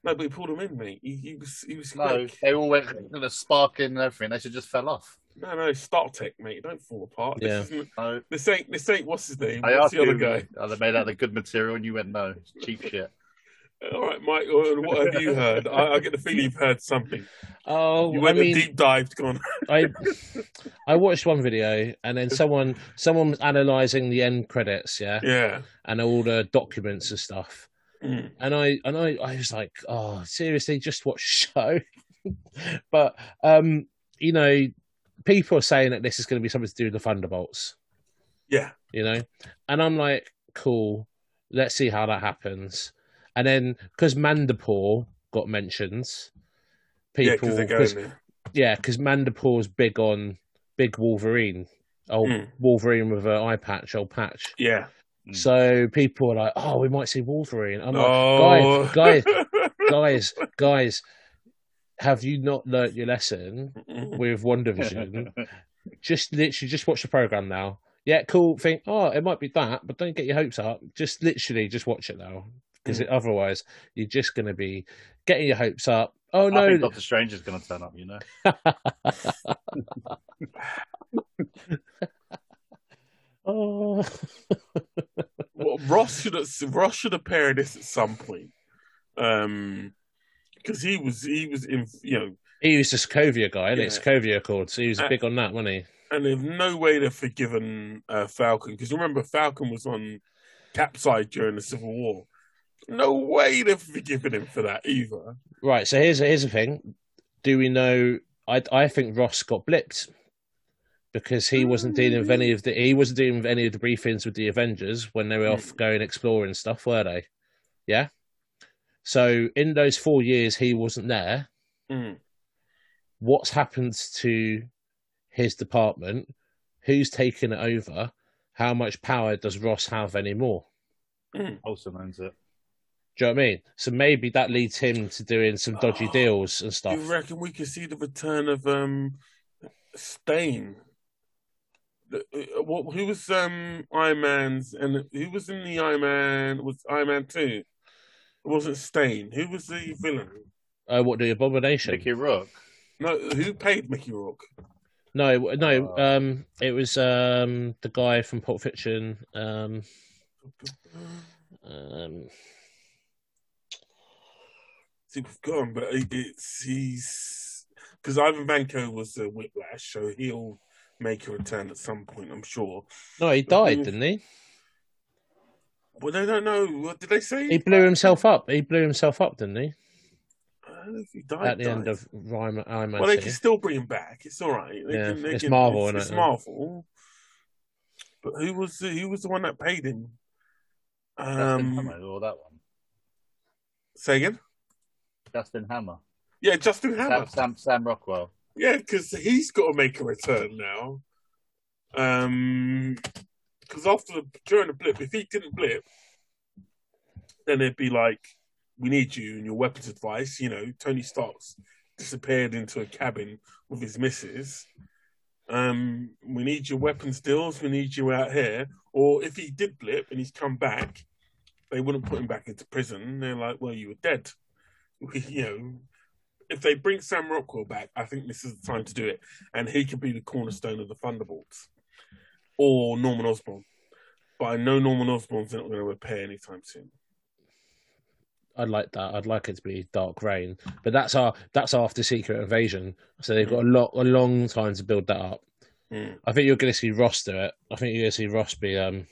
Speaker 1: No, but he pulled him in, mate. He, he was he was
Speaker 5: No,
Speaker 1: quick.
Speaker 5: they all went the sparking and everything. They should just fell off.
Speaker 1: No, no, Stark Tech, mate. Don't fall apart.
Speaker 2: Yeah.
Speaker 1: This, isn't,
Speaker 5: No,
Speaker 1: this ain't this ain't what's his name?
Speaker 5: I
Speaker 1: What's
Speaker 5: asked
Speaker 1: the other
Speaker 5: you,
Speaker 1: guy?
Speaker 5: are they made out of good material? And you went, no, it's cheap shit.
Speaker 1: All right, Mike. uh, What have you heard? I, I get the feeling you've heard something.
Speaker 2: Oh,
Speaker 1: You
Speaker 2: I
Speaker 1: went
Speaker 2: mean,
Speaker 1: a deep dive, gone.
Speaker 2: I I watched one video and then someone someone was analysing the end credits, yeah,
Speaker 1: Yeah.
Speaker 2: and all the documents and stuff.
Speaker 1: Mm.
Speaker 2: And I and I, I was like, oh, seriously, just watch the show. [laughs] but um, you know, people are saying that this is going to be something to do with the Thunderbolts,
Speaker 1: Yeah.
Speaker 2: you know, and I'm like, cool, let's see how that happens. And then because Madripoor got mentions, people
Speaker 1: because
Speaker 2: cause, yeah, because Madripoor's big on big Wolverine, old
Speaker 1: Mm.
Speaker 2: Wolverine with an eye patch, old patch.
Speaker 1: Yeah.
Speaker 5: Mm.
Speaker 2: So people are like, "Oh, we might see Wolverine." I'm like,
Speaker 1: Oh,
Speaker 2: guys, [laughs] guys, guys, have you not learnt your lesson with WandaVision? [laughs] just literally, just watch the program now. Yeah, cool. Think, oh, it might be that, but don't get your hopes up. Just literally, just watch it now, because
Speaker 1: Mm.
Speaker 2: otherwise, you're just going to be getting your hopes up. Oh
Speaker 5: I
Speaker 2: no,
Speaker 5: think Doctor Strange is going to turn up. You know,
Speaker 2: oh, [laughs]
Speaker 1: well, Ross should have Ross should have paired this at some point, um, because he was he was in you know,
Speaker 2: he was the Sokovia guy, and
Speaker 1: Yeah.
Speaker 2: it's Sokovia Accords. So he was
Speaker 1: Uh,
Speaker 2: big on that, wasn't he?
Speaker 1: and there's no way they've forgiven uh, Falcon because remember Falcon was on capside during the Civil War. No way they've forgiven him for that either.
Speaker 2: Right. So here's here's the thing. Do we know? I I think Ross got blipped because he wasn't dealing with any of the he wasn't dealing with any of the briefings with the Avengers when they were off going exploring stuff, were they? Yeah. So in those four years he wasn't there.
Speaker 1: Mm.
Speaker 2: What's happened to his department? Who's taken it over? How much power does Ross have anymore?
Speaker 5: Olsen owns it.
Speaker 2: Do you know what I mean? So maybe that leads him to doing some dodgy
Speaker 1: Oh, [sighs]
Speaker 2: deals and stuff.
Speaker 1: you reckon we could see the return of um Stane? Uh, What? Who was um Iron Man's and who was in the Iron Man? Was Iron Man two? It wasn't Stane. Who was the villain?
Speaker 2: Uh, what the abomination?
Speaker 5: Mickey Rourke.
Speaker 1: No, who paid Mickey Rourke?
Speaker 2: No, no.
Speaker 5: Oh.
Speaker 2: Um, it was um the guy from Pulp Fiction. Um, um,
Speaker 1: See, we've gone, but it- it's he's because Ivan Vanko was a Whiplash, so he'll make a return at some point, I'm sure.
Speaker 2: no, he died, didn't he?
Speaker 1: Well, they don't know. What did they say?
Speaker 2: He blew himself up. He blew himself up, didn't he?
Speaker 1: I don't know if he died.
Speaker 2: At the end of Ryan, Iron Man.
Speaker 1: Well, they can still bring him back. It's all right. They
Speaker 2: Yeah,
Speaker 1: can, they
Speaker 2: it's
Speaker 1: can-
Speaker 2: Marvel,
Speaker 1: It's,
Speaker 2: innit?
Speaker 1: it's Marvel. But who was the, who was the one that paid him?
Speaker 5: Justin
Speaker 1: Um,
Speaker 5: Hammer or that one.
Speaker 1: say again.
Speaker 5: Justin Hammer.
Speaker 1: Yeah, Justin Hammer.
Speaker 5: Sam, Sam, Sam Rockwell.
Speaker 1: Yeah, because he's got to make a return now. Um, because after the during the blip, if he didn't blip, then it'd be like, we need you and your weapons advice. You know, Tony Stark's disappeared into a cabin with his missus. Um, we need your weapons deals. We need you out here. Or if he did blip and he's come back, they wouldn't put him back into prison. They're like, well, you were dead. [laughs] you know, if they bring Sam Rockwell back, I think this is the time to do it, and he could be the cornerstone of the Thunderbolts, or Norman Osborn. But I know Norman Osborn's not going to repair anytime soon.
Speaker 2: I'd like that. I'd like it to be Dark Reign, but that's our that's after Secret Invasion. So they've got a lot a long time to build that up.
Speaker 1: Mm.
Speaker 2: I think you're going to see Ross do it. I think you're going to see Ross be um,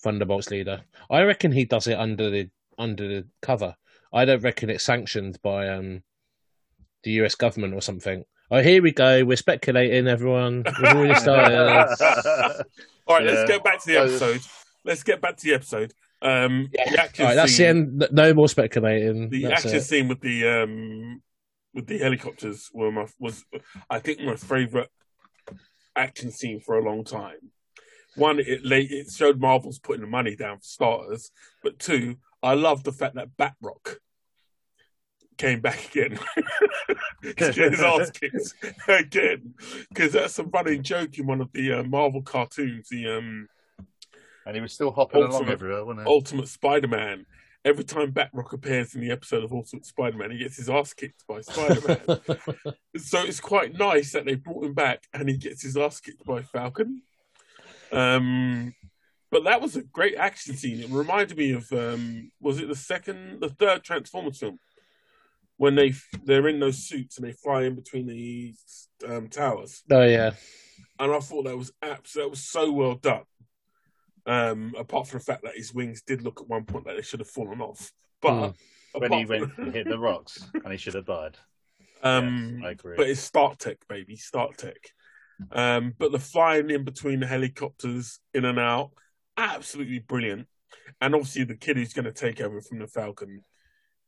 Speaker 2: Thunderbolts leader. I reckon he does it under the under the cover. I don't reckon it's sanctioned by um, the US government or something. Oh, here we go. We're speculating, everyone. We've already started. [laughs]
Speaker 1: All right, let's
Speaker 5: Yeah.
Speaker 1: get back to the episode. Let's get back to the episode. Um, the
Speaker 2: All
Speaker 1: action
Speaker 2: right, that's the end. No more speculating.
Speaker 1: the
Speaker 2: That's
Speaker 1: action
Speaker 2: it.
Speaker 1: scene with the um, with the helicopters were my was I think my favorite action scene for a long time. One, it it showed Marvel's putting the money down for starters, but two, I love the fact that Batroc came back again. [laughs] get his ass kicked again because that's a running joke in one of the uh, Marvel cartoons, the um,
Speaker 5: and he was still hopping along
Speaker 1: Ultimate-
Speaker 5: everywhere, wasn't he?
Speaker 1: Ultimate Spider-Man. Every time Batroc appears in the episode of Ultimate Spider-Man, he gets his ass kicked by Spider-Man. [laughs] so it's quite nice that they brought him back and he gets his ass kicked by Falcon. Um, but that was a great action scene. It reminded me of um, was it the second, the third Transformers film when they they're in those suits and they fly in between these um, towers,
Speaker 2: oh yeah.
Speaker 1: and I thought that was abs- that was so well done. Um, apart from the fact that his wings did look at one point like they should have fallen off, but
Speaker 2: Mm.
Speaker 5: when he went
Speaker 1: from-
Speaker 5: to hit the rocks and he should have died.
Speaker 1: Um,
Speaker 5: Yes, I agree.
Speaker 1: But it's Stark Tech, baby, Stark Tech. Um, but the flying in between the helicopters, in and out, absolutely brilliant. And obviously, the kid who's going to take over from the Falcon,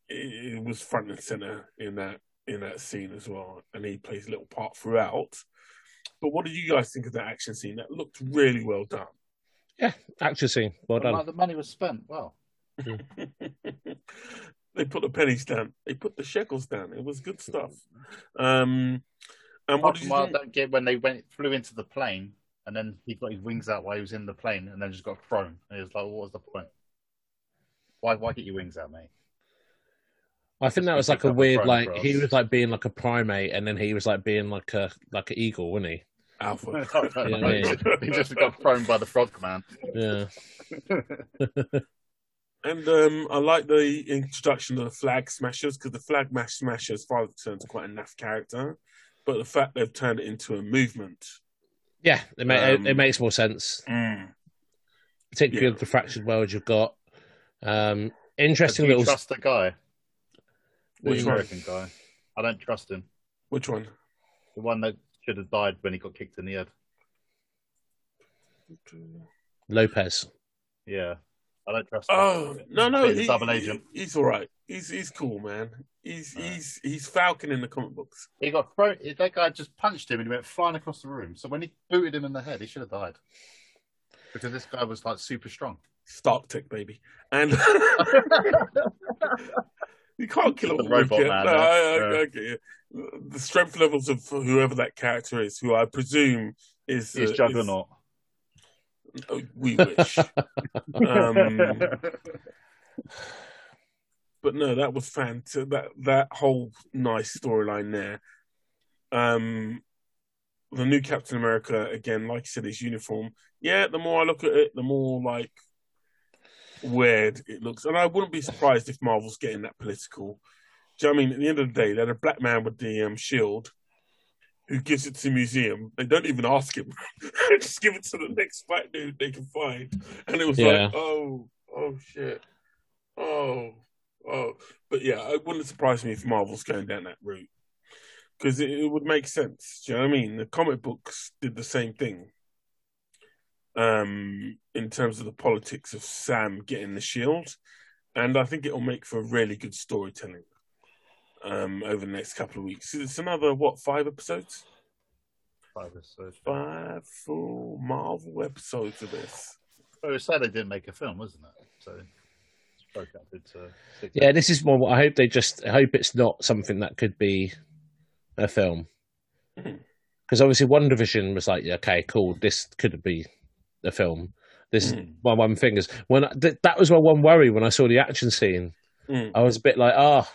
Speaker 1: it, it was front and center in that in that scene as well, and he plays a little part throughout. But what did you guys think of that action scene? That looked really well done.
Speaker 2: Yeah, action scene. Well done.
Speaker 5: like, the money was spent well. [laughs]
Speaker 1: they put the pennies down. They put the shekels down. It was good stuff. Um, and what
Speaker 5: Apart
Speaker 1: did you
Speaker 5: what I
Speaker 1: think?
Speaker 5: don't get when they went flew into the plane and then he got his wings out while he was in the plane and then just got thrown. And he was like, "What was the point? Why why get your wings out, mate?"
Speaker 2: I think that was like a weird, like
Speaker 5: cross.
Speaker 2: he was like being like a primate, and then he was like being like a like an eagle, wasn't he?
Speaker 1: Alpha. [laughs]
Speaker 2: Yeah, [laughs]
Speaker 5: he just got thrown by the frog man.
Speaker 2: Yeah. [laughs]
Speaker 1: And um, I like the introduction of the Flag Smashers because the Flag Mash Smashers, as far as concerned, quite a naff character. But the fact they've turned it into a movement.
Speaker 2: Yeah, it, ma-
Speaker 1: Um,
Speaker 2: it, it makes more sense, particularly
Speaker 1: Yeah.
Speaker 2: with the fractured world you've got. Um,
Speaker 5: Do
Speaker 2: interesting
Speaker 5: you
Speaker 2: little.
Speaker 5: trust the guy, the
Speaker 1: Which one?
Speaker 5: American guy? I don't trust him.
Speaker 1: Which one?
Speaker 5: The one that should have died when he got kicked in the head.
Speaker 2: Lopez.
Speaker 5: Yeah, I don't trust him.
Speaker 1: Oh no, no,
Speaker 5: He's a
Speaker 1: he-
Speaker 5: double agent.
Speaker 1: he- he's all right. He's he's cool, man. He's he's he's Falcon in the comic books.
Speaker 5: He got thrown. That guy just punched him and he went flying across the room. So when he booted him in the head, he should have died because this guy was like super strong.
Speaker 1: Stark Tech, baby. And [laughs] you can't kill a
Speaker 5: robot man,
Speaker 1: No. I, I,
Speaker 5: Yeah.
Speaker 1: I. The strength levels of whoever that character is, who I presume is,
Speaker 5: He's
Speaker 1: uh,
Speaker 5: Juggernaut.
Speaker 1: is- oh, we wish. [laughs] um, but no, that was fantastic. That that whole nice storyline there. Um, the new Captain America again, like I said, his uniform. Yeah, the more I look at it, the more like weird it looks, and I wouldn't be surprised if Marvel's getting that political. Do you know what I mean? At the end of the day, they had a black man with the um, shield who gives it to the museum. They don't even ask him; They [laughs] just give it to the next black dude they can find, and it was
Speaker 2: Yeah.
Speaker 1: like, oh, oh shit, oh, oh. But yeah, it wouldn't surprise me if Marvel's going down that route because it, it would make sense. Do you know what I mean? The comic books did the same thing. Um, in terms of the politics of Sam getting the shield, and I think it'll make for a really good storytelling. Um, over the next couple of weeks, it's another what five episodes,
Speaker 5: Five episodes.
Speaker 1: five full Marvel episodes of this.
Speaker 5: Well, it was sad they didn't make a film, wasn't it? So it's broke up into six.
Speaker 2: Yeah, this is more. I hope they just. I hope it's not something that could be a film. Because obviously, WandaVision was like, yeah, okay, cool. This could be a film. This is
Speaker 1: Mhm.
Speaker 2: my one thing is when I, th- that was my one worry when I saw the action scene.
Speaker 1: Mm.
Speaker 2: I was a bit like, oh,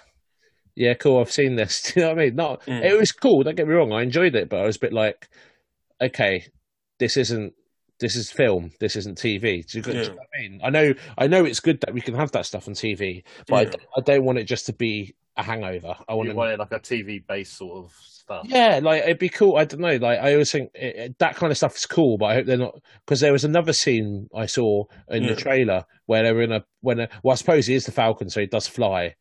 Speaker 2: yeah, cool. I've seen this. [laughs] Do you know what I mean? Not.
Speaker 1: Mm.
Speaker 2: It was cool. Don't get me wrong. I enjoyed it, but I was a bit like, okay, this isn't. This is film. This isn't TV. Do you, do you know what I mean? I know. I know it's good that we can have that stuff on TV, but I
Speaker 1: Yeah.
Speaker 2: d- I, don't want it just to be a hangover. I want
Speaker 5: You
Speaker 2: to.
Speaker 5: wanted like a TV based sort of stuff.
Speaker 2: Yeah, like it'd be cool. I don't know. Like I always think it, it- that kind of stuff is cool, but I hope they're not because there was another scene I saw in
Speaker 1: Yeah.
Speaker 2: the trailer where they were in a when a, well, I suppose he is the Falcon, so he does fly.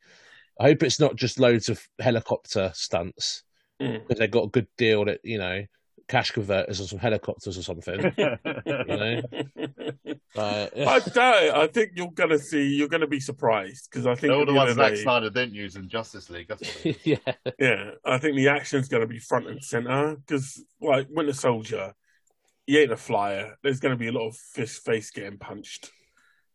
Speaker 2: I hope it's not just loads of helicopter stunts
Speaker 1: Mm.
Speaker 2: because they got a good deal that you know cash converters or some helicopters or something. [laughs] you know, uh,
Speaker 1: I doubt it. I think you're gonna see. You're gonna be surprised because I think
Speaker 5: All the
Speaker 1: the
Speaker 5: ones
Speaker 1: of
Speaker 5: Zack
Speaker 1: day-
Speaker 5: Snyder didn't use in Justice League. That's what [laughs]
Speaker 2: yeah,
Speaker 1: Yeah, I think the action's going to be front and center because, like, Winter Soldier, he ain't a flyer. There's going to be a lot of fist face getting punched.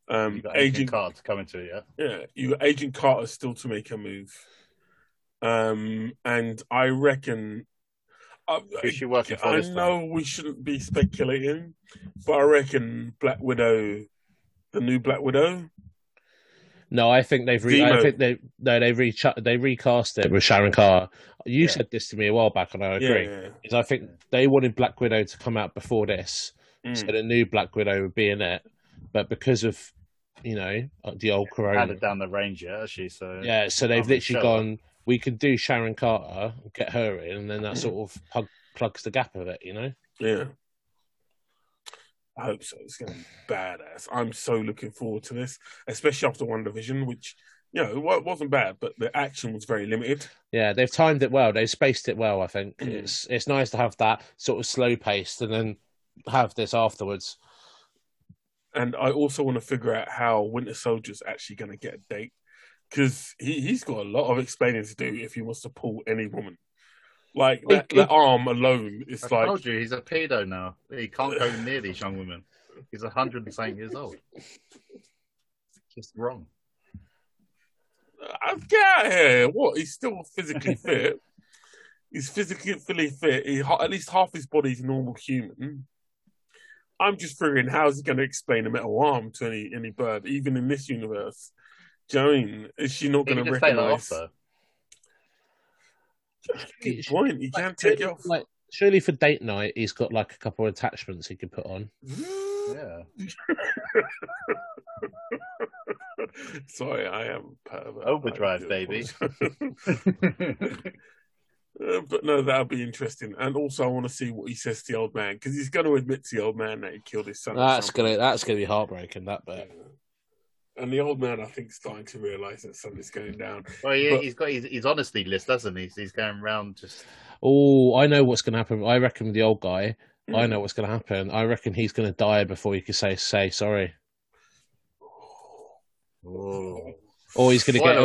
Speaker 1: Um,
Speaker 5: Agent
Speaker 1: Agent,
Speaker 5: Cards coming to it, yeah.
Speaker 1: yeah, you got Agent Carter still to make a move. Um, and I reckon. I,
Speaker 5: Who's she working for
Speaker 1: I
Speaker 5: this time?
Speaker 1: know we shouldn't be speculating, but I reckon Black Widow, the new Black Widow.
Speaker 2: no, I think they've re- I think they no they re- they recast it with Sharon Carr. You
Speaker 1: Yeah.
Speaker 2: said this to me a while back, and I agree.
Speaker 1: Yeah,
Speaker 2: is I think they wanted Black Widow to come out before this,
Speaker 1: Mm.
Speaker 2: so the new Black Widow would be in it. But because of you know the old
Speaker 5: Had
Speaker 2: Corona,
Speaker 5: it down the range, yeah, actually. So
Speaker 2: yeah, so they've
Speaker 5: Oh,
Speaker 2: literally
Speaker 5: Michelle.
Speaker 2: gone. We could do Sharon Carter, get her in, and then that sort of plug, plugs the gap of it. You know,
Speaker 1: Yeah. I hope so. It's going to be badass. I'm so looking forward to this, especially after WandaVision, which, you know, it wasn't bad, but the action was very limited.
Speaker 2: yeah, they've timed it well. They've spaced it well. I think
Speaker 1: Mm.
Speaker 2: it's it's nice to have that sort of slow paced, and then have this afterwards.
Speaker 1: And I also want to figure out how Winter Soldier's actually going to get a date because he, he's got a lot of explaining to do if he wants to pull any woman. Like that, that arm alone is
Speaker 5: I
Speaker 1: like,
Speaker 5: told you he's a pedo now. He can't go near these young women. He's a hundred and something years old. Just wrong.
Speaker 1: I get out of here. What? He's still physically [laughs] fit. He's physically fully fit. He, at least half his body's normal human. I'm just figuring how's he going to explain a metal arm to any any bird, even in this universe. Do you know what I mean? Is she not going to
Speaker 5: just take that off
Speaker 1: recognize?
Speaker 5: though.
Speaker 1: Good point. He can't take it off.
Speaker 2: Like surely for date night, he's got like a couple of attachments he could put on.
Speaker 5: Yeah. [laughs]
Speaker 1: Sorry, I am a pervert.
Speaker 5: Overdrive,
Speaker 1: I
Speaker 5: baby. [laughs]
Speaker 1: Uh, but no, that'll be interesting. And also, I want to see what he says to the old man because he's going to admit to the old man that he killed his son.
Speaker 2: That's gonna that's gonna be heartbreaking. That bit.
Speaker 1: And the old man, I think, is starting to realise that something's going down.
Speaker 5: well, yeah,
Speaker 1: But-
Speaker 5: he's got his, his honesty list, doesn't he? He's going around just.
Speaker 2: Oh, I know what's gonna happen. I reckon the old guy, I
Speaker 1: Mm.
Speaker 2: know what's gonna happen. I reckon he's gonna die before he can say say sorry,
Speaker 5: Oh.
Speaker 2: or he's gonna get,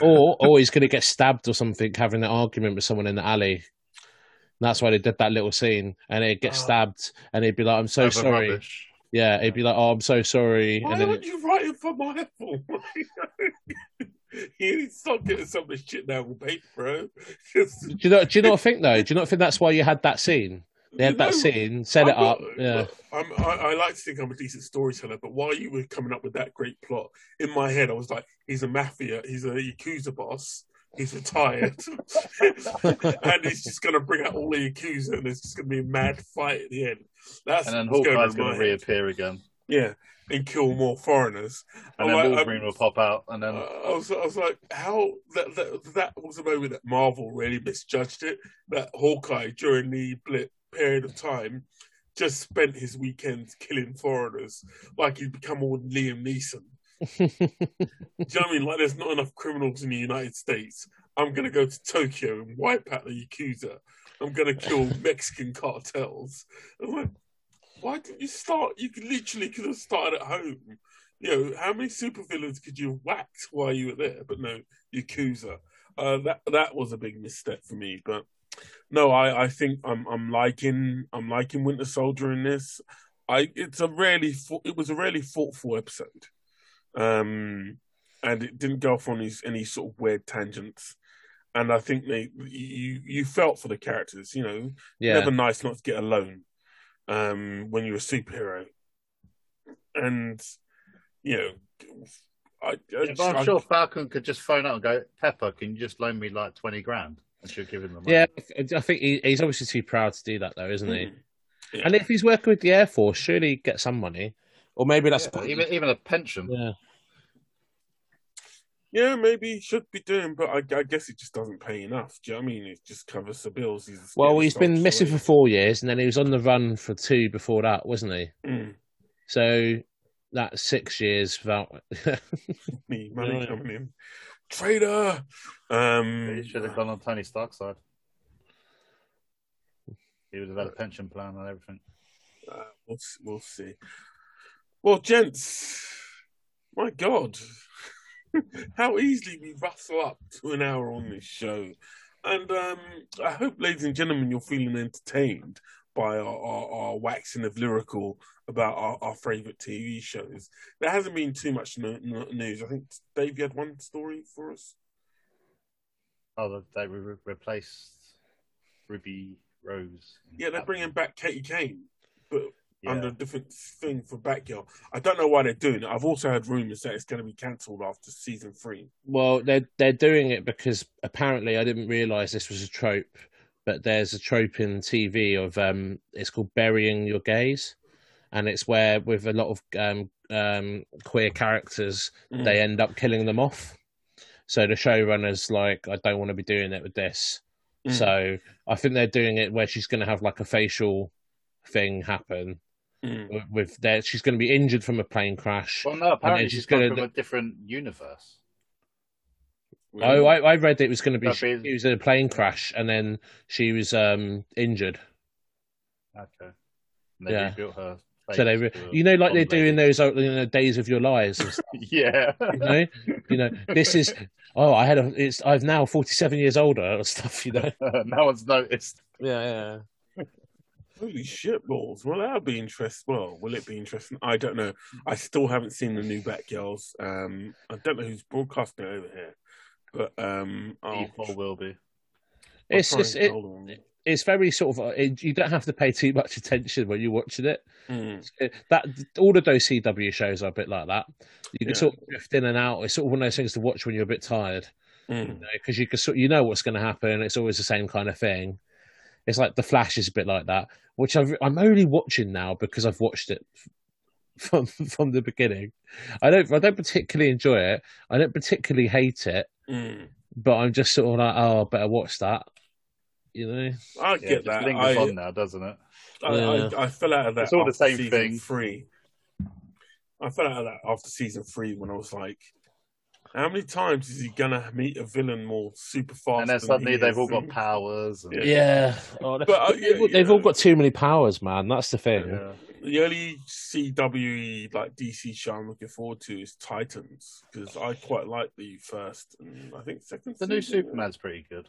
Speaker 2: or or he's gonna get stabbed or something, having an argument with someone in the alley. And that's why they did that little scene, and he'd get
Speaker 1: Oh.
Speaker 2: stabbed, and he'd be like, "I'm so
Speaker 5: Over
Speaker 2: sorry."
Speaker 5: rubbish.
Speaker 2: Yeah, he'd be like, "Oh, I'm so sorry,"
Speaker 1: Why
Speaker 2: and then
Speaker 1: aren't you writing for Marvel? [laughs] you need to start getting some of this shit now, paper, bro. [laughs]
Speaker 2: Do you not do you not think though? Do you not think that's why you had that scene? [laughs] They had
Speaker 1: You
Speaker 2: that scene, set it
Speaker 1: I'm
Speaker 2: up.
Speaker 1: not-
Speaker 2: Yeah,
Speaker 1: I'm, I, I like to think I'm a decent storyteller, but while you were coming up with that great plot, in my head, I was like, he's a mafia, he's a Yakuza boss, he's retired, [laughs] and he's just going to bring out all the Yakuza, and there's just going to be a mad fight at the end. That's
Speaker 5: And then Hawkeye's going to reappear again.
Speaker 1: Yeah, and kill more foreigners.
Speaker 5: And
Speaker 1: I'm
Speaker 5: then
Speaker 1: like,
Speaker 5: Wolverine will pop out. And then
Speaker 1: uh, I was, I was like, how that, that that was a moment that Marvel really misjudged it. That Hawkeye during the blip period of time just spent his weekends killing foreigners, like he'd become all Liam Neeson. Do you know what I mean? Like, there's not enough criminals in the United States. I'm gonna go to Tokyo and wipe out the Yakuza. I'm gonna kill [laughs] Mexican cartels. I'm like, why didn't you start? You could literally could have started at home. You know, how many supervillains could you have whacked while you were there? But no, Yakuza. Uh, that that was a big misstep for me. But no, I, I think I'm I'm liking I'm liking Winter Soldier in this. I it's a really it was a really thoughtful episode, um, and it didn't go off on these any sort of weird tangents. And I think they you you felt for the characters. You know,
Speaker 2: yeah.
Speaker 1: never nice not to get alone um, when you're a superhero. And you know, I, I,
Speaker 5: yeah, I'm
Speaker 1: I-
Speaker 5: sure Falcon could just phone up and go, Pepper, can you just loan me like 20 grand? And she'll give him the money.
Speaker 2: Yeah, I think he, he's obviously too proud to do that, though, isn't he?
Speaker 1: Mm. Yeah.
Speaker 2: And if he's working with the Air Force, surely he'd get some money, or maybe that's
Speaker 5: Yeah, even, even a pension.
Speaker 2: yeah.
Speaker 1: Yeah, maybe he should be doing, but I, I guess it just doesn't pay enough. Do you know what I mean? It just covers the bills. He's
Speaker 2: Well, he's been
Speaker 1: sold
Speaker 2: missing for four years, and then he was on the run for two before that, wasn't he?
Speaker 1: Mm.
Speaker 2: So that's six years without. [laughs]
Speaker 1: Me, money
Speaker 2: Right.
Speaker 1: coming in. Trader. Um,
Speaker 5: He should have gone on Tony Stark's side. He would have had a pension plan and everything.
Speaker 1: Uh, we'll, we'll see. Well, gents, my God, [laughs] how easily we rustle up to an hour on this show. And um, I hope, ladies and gentlemen, you're feeling entertained by our, our, our waxing of lyrical about our, our favourite TV shows. There hasn't been too much no, no, news. I think, Dave, you had one story for us?
Speaker 5: Oh, they- re- replaced Ruby Rose.
Speaker 1: Yeah, they're bringing back Katie Kane, but
Speaker 5: Yeah.
Speaker 1: under a different thing for Batgirl. I don't know why they're doing it. I've also heard rumours that it's going to be cancelled after season three.
Speaker 2: well, they're they're doing it because apparently I didn't realize this was a trope, but there's a trope in TV of um, it's called burying your gays, and it's where with a lot of um, um, queer characters
Speaker 1: Mm.
Speaker 2: they end up killing them off. So the showrunners like, I don't want to be doing it with this.
Speaker 1: Mm.
Speaker 2: So I think they're doing it where she's going to have like a facial thing happen
Speaker 1: Mm.
Speaker 2: with, with that. She's going to be injured from a plane crash.
Speaker 5: Well, no, apparently
Speaker 2: she's
Speaker 5: she's gone
Speaker 2: gonna-
Speaker 5: from a different universe.
Speaker 2: Oh, I, I read it was going to be
Speaker 5: That'd be-
Speaker 2: she was in a plane crash and then she was um injured.
Speaker 5: Okay. They
Speaker 2: Yeah.
Speaker 5: rebuilt her.
Speaker 2: So they, re- you know, like they
Speaker 5: blonde
Speaker 2: do in those uh, you know, days of your lives. And stuff, [laughs]
Speaker 5: Yeah.
Speaker 2: you know, you know, this is. Oh, I had a. It's. I'm now 47 years older or stuff. You know. [laughs]
Speaker 5: no one's noticed.
Speaker 2: Yeah, yeah.
Speaker 1: Holy shit balls. Well, that'll be interesting. Well, will it be interesting? I don't know. I still haven't seen the new Batgirls. Um, I don't know who's broadcasting it over here, but um, I'll,
Speaker 5: will be.
Speaker 1: I'll
Speaker 2: It's just it,
Speaker 1: get hold of them.
Speaker 2: it's very sort of. uh, It, you don't have to pay too much attention when you're watching it.
Speaker 1: Mm.
Speaker 2: That all of those CW shows are a bit like that. You can
Speaker 1: Yeah.
Speaker 2: sort of drift in and out. It's sort of one of those things to watch when you're a bit tired.
Speaker 1: Mm.
Speaker 2: because you can sort you know what's going to happen. It's always the same kind of thing. It's like the Flash is a bit like that, which I've, I'm only watching now because I've watched it [laughs] from from the beginning. I don't I don't particularly enjoy it. I don't particularly hate it,
Speaker 1: Mm.
Speaker 2: but I'm just sort of like, oh, I better watch that. You know?
Speaker 1: I
Speaker 5: Yeah,
Speaker 1: get
Speaker 5: it
Speaker 1: that.
Speaker 5: just lingers
Speaker 1: I,
Speaker 5: on now, doesn't it?
Speaker 1: I,
Speaker 2: Yeah.
Speaker 1: I, I fell out of that.
Speaker 5: It's all the same thing.
Speaker 1: Three. I fell out of that after season three when I was like, "How many times is he gonna meet a villain more super fast?"
Speaker 5: And then
Speaker 1: than
Speaker 5: suddenly
Speaker 1: he
Speaker 5: they've
Speaker 1: is?
Speaker 5: all got powers. And,
Speaker 1: Yeah.
Speaker 2: Yeah. Oh,
Speaker 1: But, uh,
Speaker 2: they've,
Speaker 1: yeah,
Speaker 2: they've all got too many powers, man. That's the thing.
Speaker 5: Yeah.
Speaker 1: The only CW like DC show I'm looking forward to is Titans because I quite like the first and I think second.
Speaker 5: The new
Speaker 1: season.
Speaker 5: Superman's pretty good.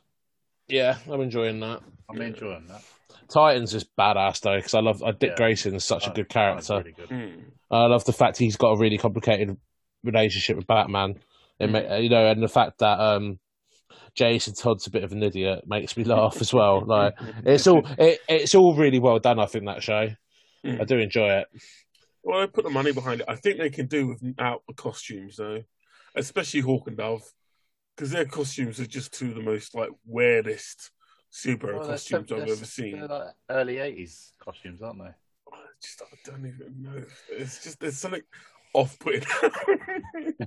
Speaker 2: Yeah, I'm enjoying that.
Speaker 5: I'm enjoying that.
Speaker 2: Titans is badass though because I love uh, Dick
Speaker 5: Yeah.
Speaker 2: Grayson is such a good character.
Speaker 5: really good.
Speaker 1: Hmm.
Speaker 2: I love the fact he's got a really complicated relationship with Batman. It ma- you know, and the fact that um, Jason Todd's a bit of an idiot makes me laugh as well. [laughs] Like it's all it, it's all really well done. I think that show.
Speaker 1: Mm.
Speaker 2: I do enjoy it.
Speaker 1: Well, I put the money behind it. I think they can do without the costumes though, especially Hawk and Dove, because their costumes are just two of the most like weirdest superhero
Speaker 5: Well, they're so-
Speaker 1: costumes I've ever seen.
Speaker 5: They're like early '80s costumes, aren't they?
Speaker 1: I just I don't even know. It's just there's something off-putting. [laughs]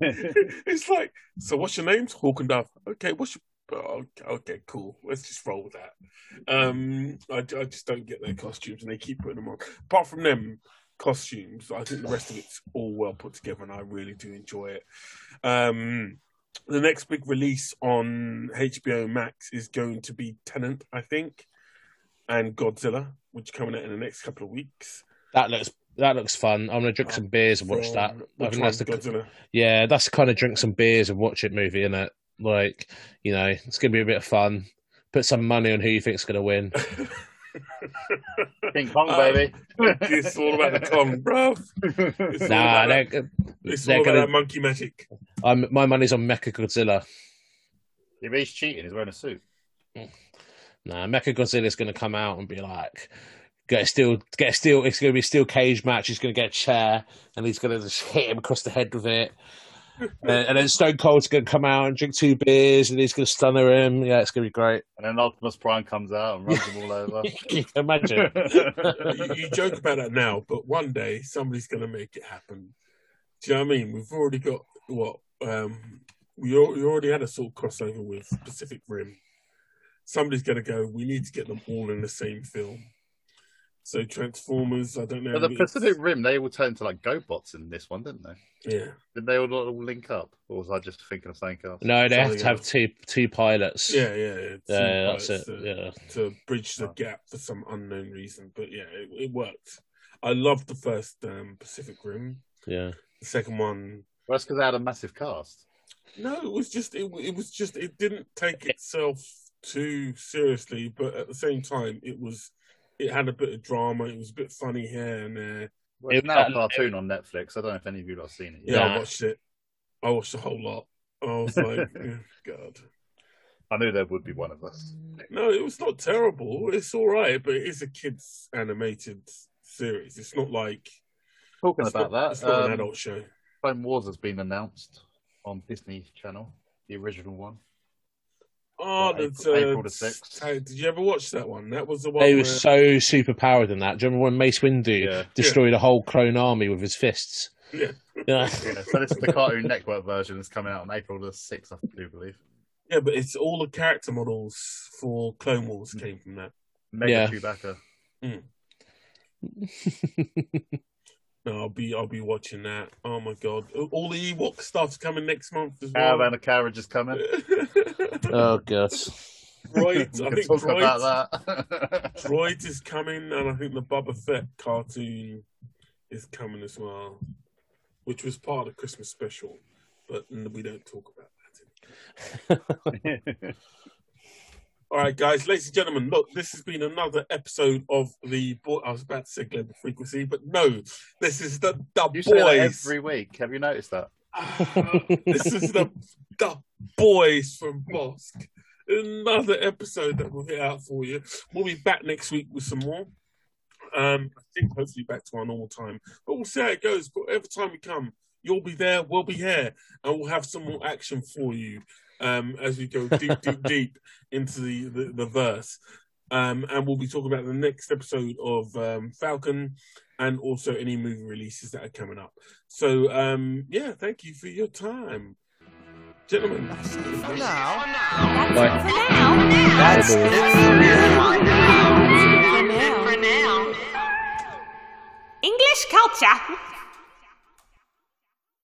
Speaker 1: it's like, so what's your names? Hawk and Dove. Okay, what's your oh, okay, okay, cool. Let's just roll with that. Um, I, I just don't get their costumes, and they keep putting them on. Apart from them costumes, I think the rest of it's all well put together, and I really do enjoy it. Um, the next big release on HBO Max is going to be Tenet, I think, and Godzilla, which are coming out in the next couple of weeks.
Speaker 2: That looks that looks fun. I'm gonna drink some beers and watch that. I think that's the
Speaker 1: Godzilla?
Speaker 2: yeah, that's the kind of drink some beers and watch it movie, isn't it? Like you know, it's gonna be a bit of fun. Put some money on who you think's gonna win.
Speaker 5: King Kong,
Speaker 1: Uh,
Speaker 5: baby.
Speaker 1: it's all about the con, bruv. It's all
Speaker 2: Nah,
Speaker 1: about, that,
Speaker 2: they're,
Speaker 1: it's
Speaker 2: they're
Speaker 1: all about
Speaker 2: gonna-
Speaker 1: that monkey magic.
Speaker 2: I'm, my money's on Mecha Godzilla.
Speaker 5: if he's cheating, he's wearing a suit.
Speaker 2: Nah, Mecha Godzilla's going to come out and be like, get a steel, get a steel. It's going to be a steel cage match. He's going to get a chair and he's going to just hit him across the head with it. [laughs] and, and then Stone Cold's going to come out and drink two beers and he's going to stunner him. Yeah, it's going to be great.
Speaker 5: And then Optimus Prime comes out and runs them all [laughs] over.
Speaker 2: You imagine? [laughs]
Speaker 1: you, you joke about that now, but one day somebody's going to make it happen. Do you know what I mean? We've already got what um, we, al- we already had a sort of crossover with Pacific Rim. Somebody's going to go. We need to get them all in the same film. So Transformers, I don't know.
Speaker 5: But the
Speaker 1: if-
Speaker 5: Pacific Rim, they all turned into like GoBots in this one, didn't they?
Speaker 1: yeah.
Speaker 5: Did they all, all link up, or was I just thinking of something else?
Speaker 2: No, they have
Speaker 1: Something
Speaker 2: to have two two pilots.
Speaker 1: Yeah, yeah, yeah.
Speaker 2: Yeah,
Speaker 1: Two
Speaker 2: that's it.
Speaker 1: to-
Speaker 2: Yeah.
Speaker 1: to bridge the gap for some unknown reason. But yeah, it, it worked. I loved the first um, Pacific Rim.
Speaker 2: Yeah.
Speaker 1: The second one,
Speaker 5: Well, that's because they had a massive cast.
Speaker 1: no, it was just it, it was just it didn't take itself too seriously, but at the same time, it was it had a bit of drama. It was a bit funny here and there.
Speaker 5: Well, it's
Speaker 2: It-
Speaker 5: now a cartoon on Netflix. I don't know if any of you have seen it
Speaker 1: Yeah,
Speaker 5: yet.
Speaker 2: Yeah.
Speaker 1: I watched it. I watched a whole lot. I was [laughs] like, God.
Speaker 5: I knew there would be one of us.
Speaker 1: No, it was not terrible. It's all right, but it is a kids animated series. It's not like
Speaker 5: Talking about
Speaker 1: not,
Speaker 5: that,
Speaker 1: It's not an
Speaker 5: um,
Speaker 1: adult show.
Speaker 5: Clone Wars has been announced on Disney Channel, the original one.
Speaker 1: Oh,
Speaker 5: April-
Speaker 1: that's uh,
Speaker 5: April the 6th.
Speaker 1: uh, Did you ever watch that one? That was the one.
Speaker 2: They
Speaker 1: where,
Speaker 2: were so super powered in that. Do you remember when Mace Windu
Speaker 5: Yeah.
Speaker 2: destroyed a whole clone army with his fists?
Speaker 1: Yeah. [laughs]
Speaker 2: Yeah.
Speaker 5: Yeah, so this is the Cartoon Network version that's coming out on April the 6th, I do believe.
Speaker 1: yeah, but it's all the character models for Clone Wars came from that.
Speaker 5: Mega
Speaker 2: Yeah.
Speaker 5: Chewbacca. [laughs]
Speaker 1: No, I'll be I'll be watching that. Oh my god! All the Ewok stuff's coming next month as well.
Speaker 5: Caravan of Courage is coming. [laughs]
Speaker 2: oh god.
Speaker 1: Droid, I think
Speaker 5: talk
Speaker 1: Droid,
Speaker 5: about that.
Speaker 1: Droid is coming, and I think the Boba Fett cartoon is coming as well, which was part of the Christmas special, but we don't talk about that. [laughs] All right, guys, ladies and gentlemen, look, this has been another episode of the. I was about to say Global Frequency, but no, this is the the
Speaker 5: you say that
Speaker 1: boys.
Speaker 5: every week. Have you noticed that? [laughs]
Speaker 1: this is the the boys from Bossk. Another episode that we'll hit out for you. We'll be back next week with some more. Um, I think hopefully back to our normal time, but we'll see how it goes. But every time we come, you'll be there, we'll be here, and we'll have some more action for you um, as we go deep, deep, [laughs] deep into the, the, the verse. Um, and we'll be talking about the next episode of um, Falcon and also any movie releases that are coming up. So, um, yeah, thank you for your time. Gentlemen,
Speaker 3: For now,
Speaker 4: For now.
Speaker 3: that's it for now.
Speaker 4: For now.
Speaker 6: English culture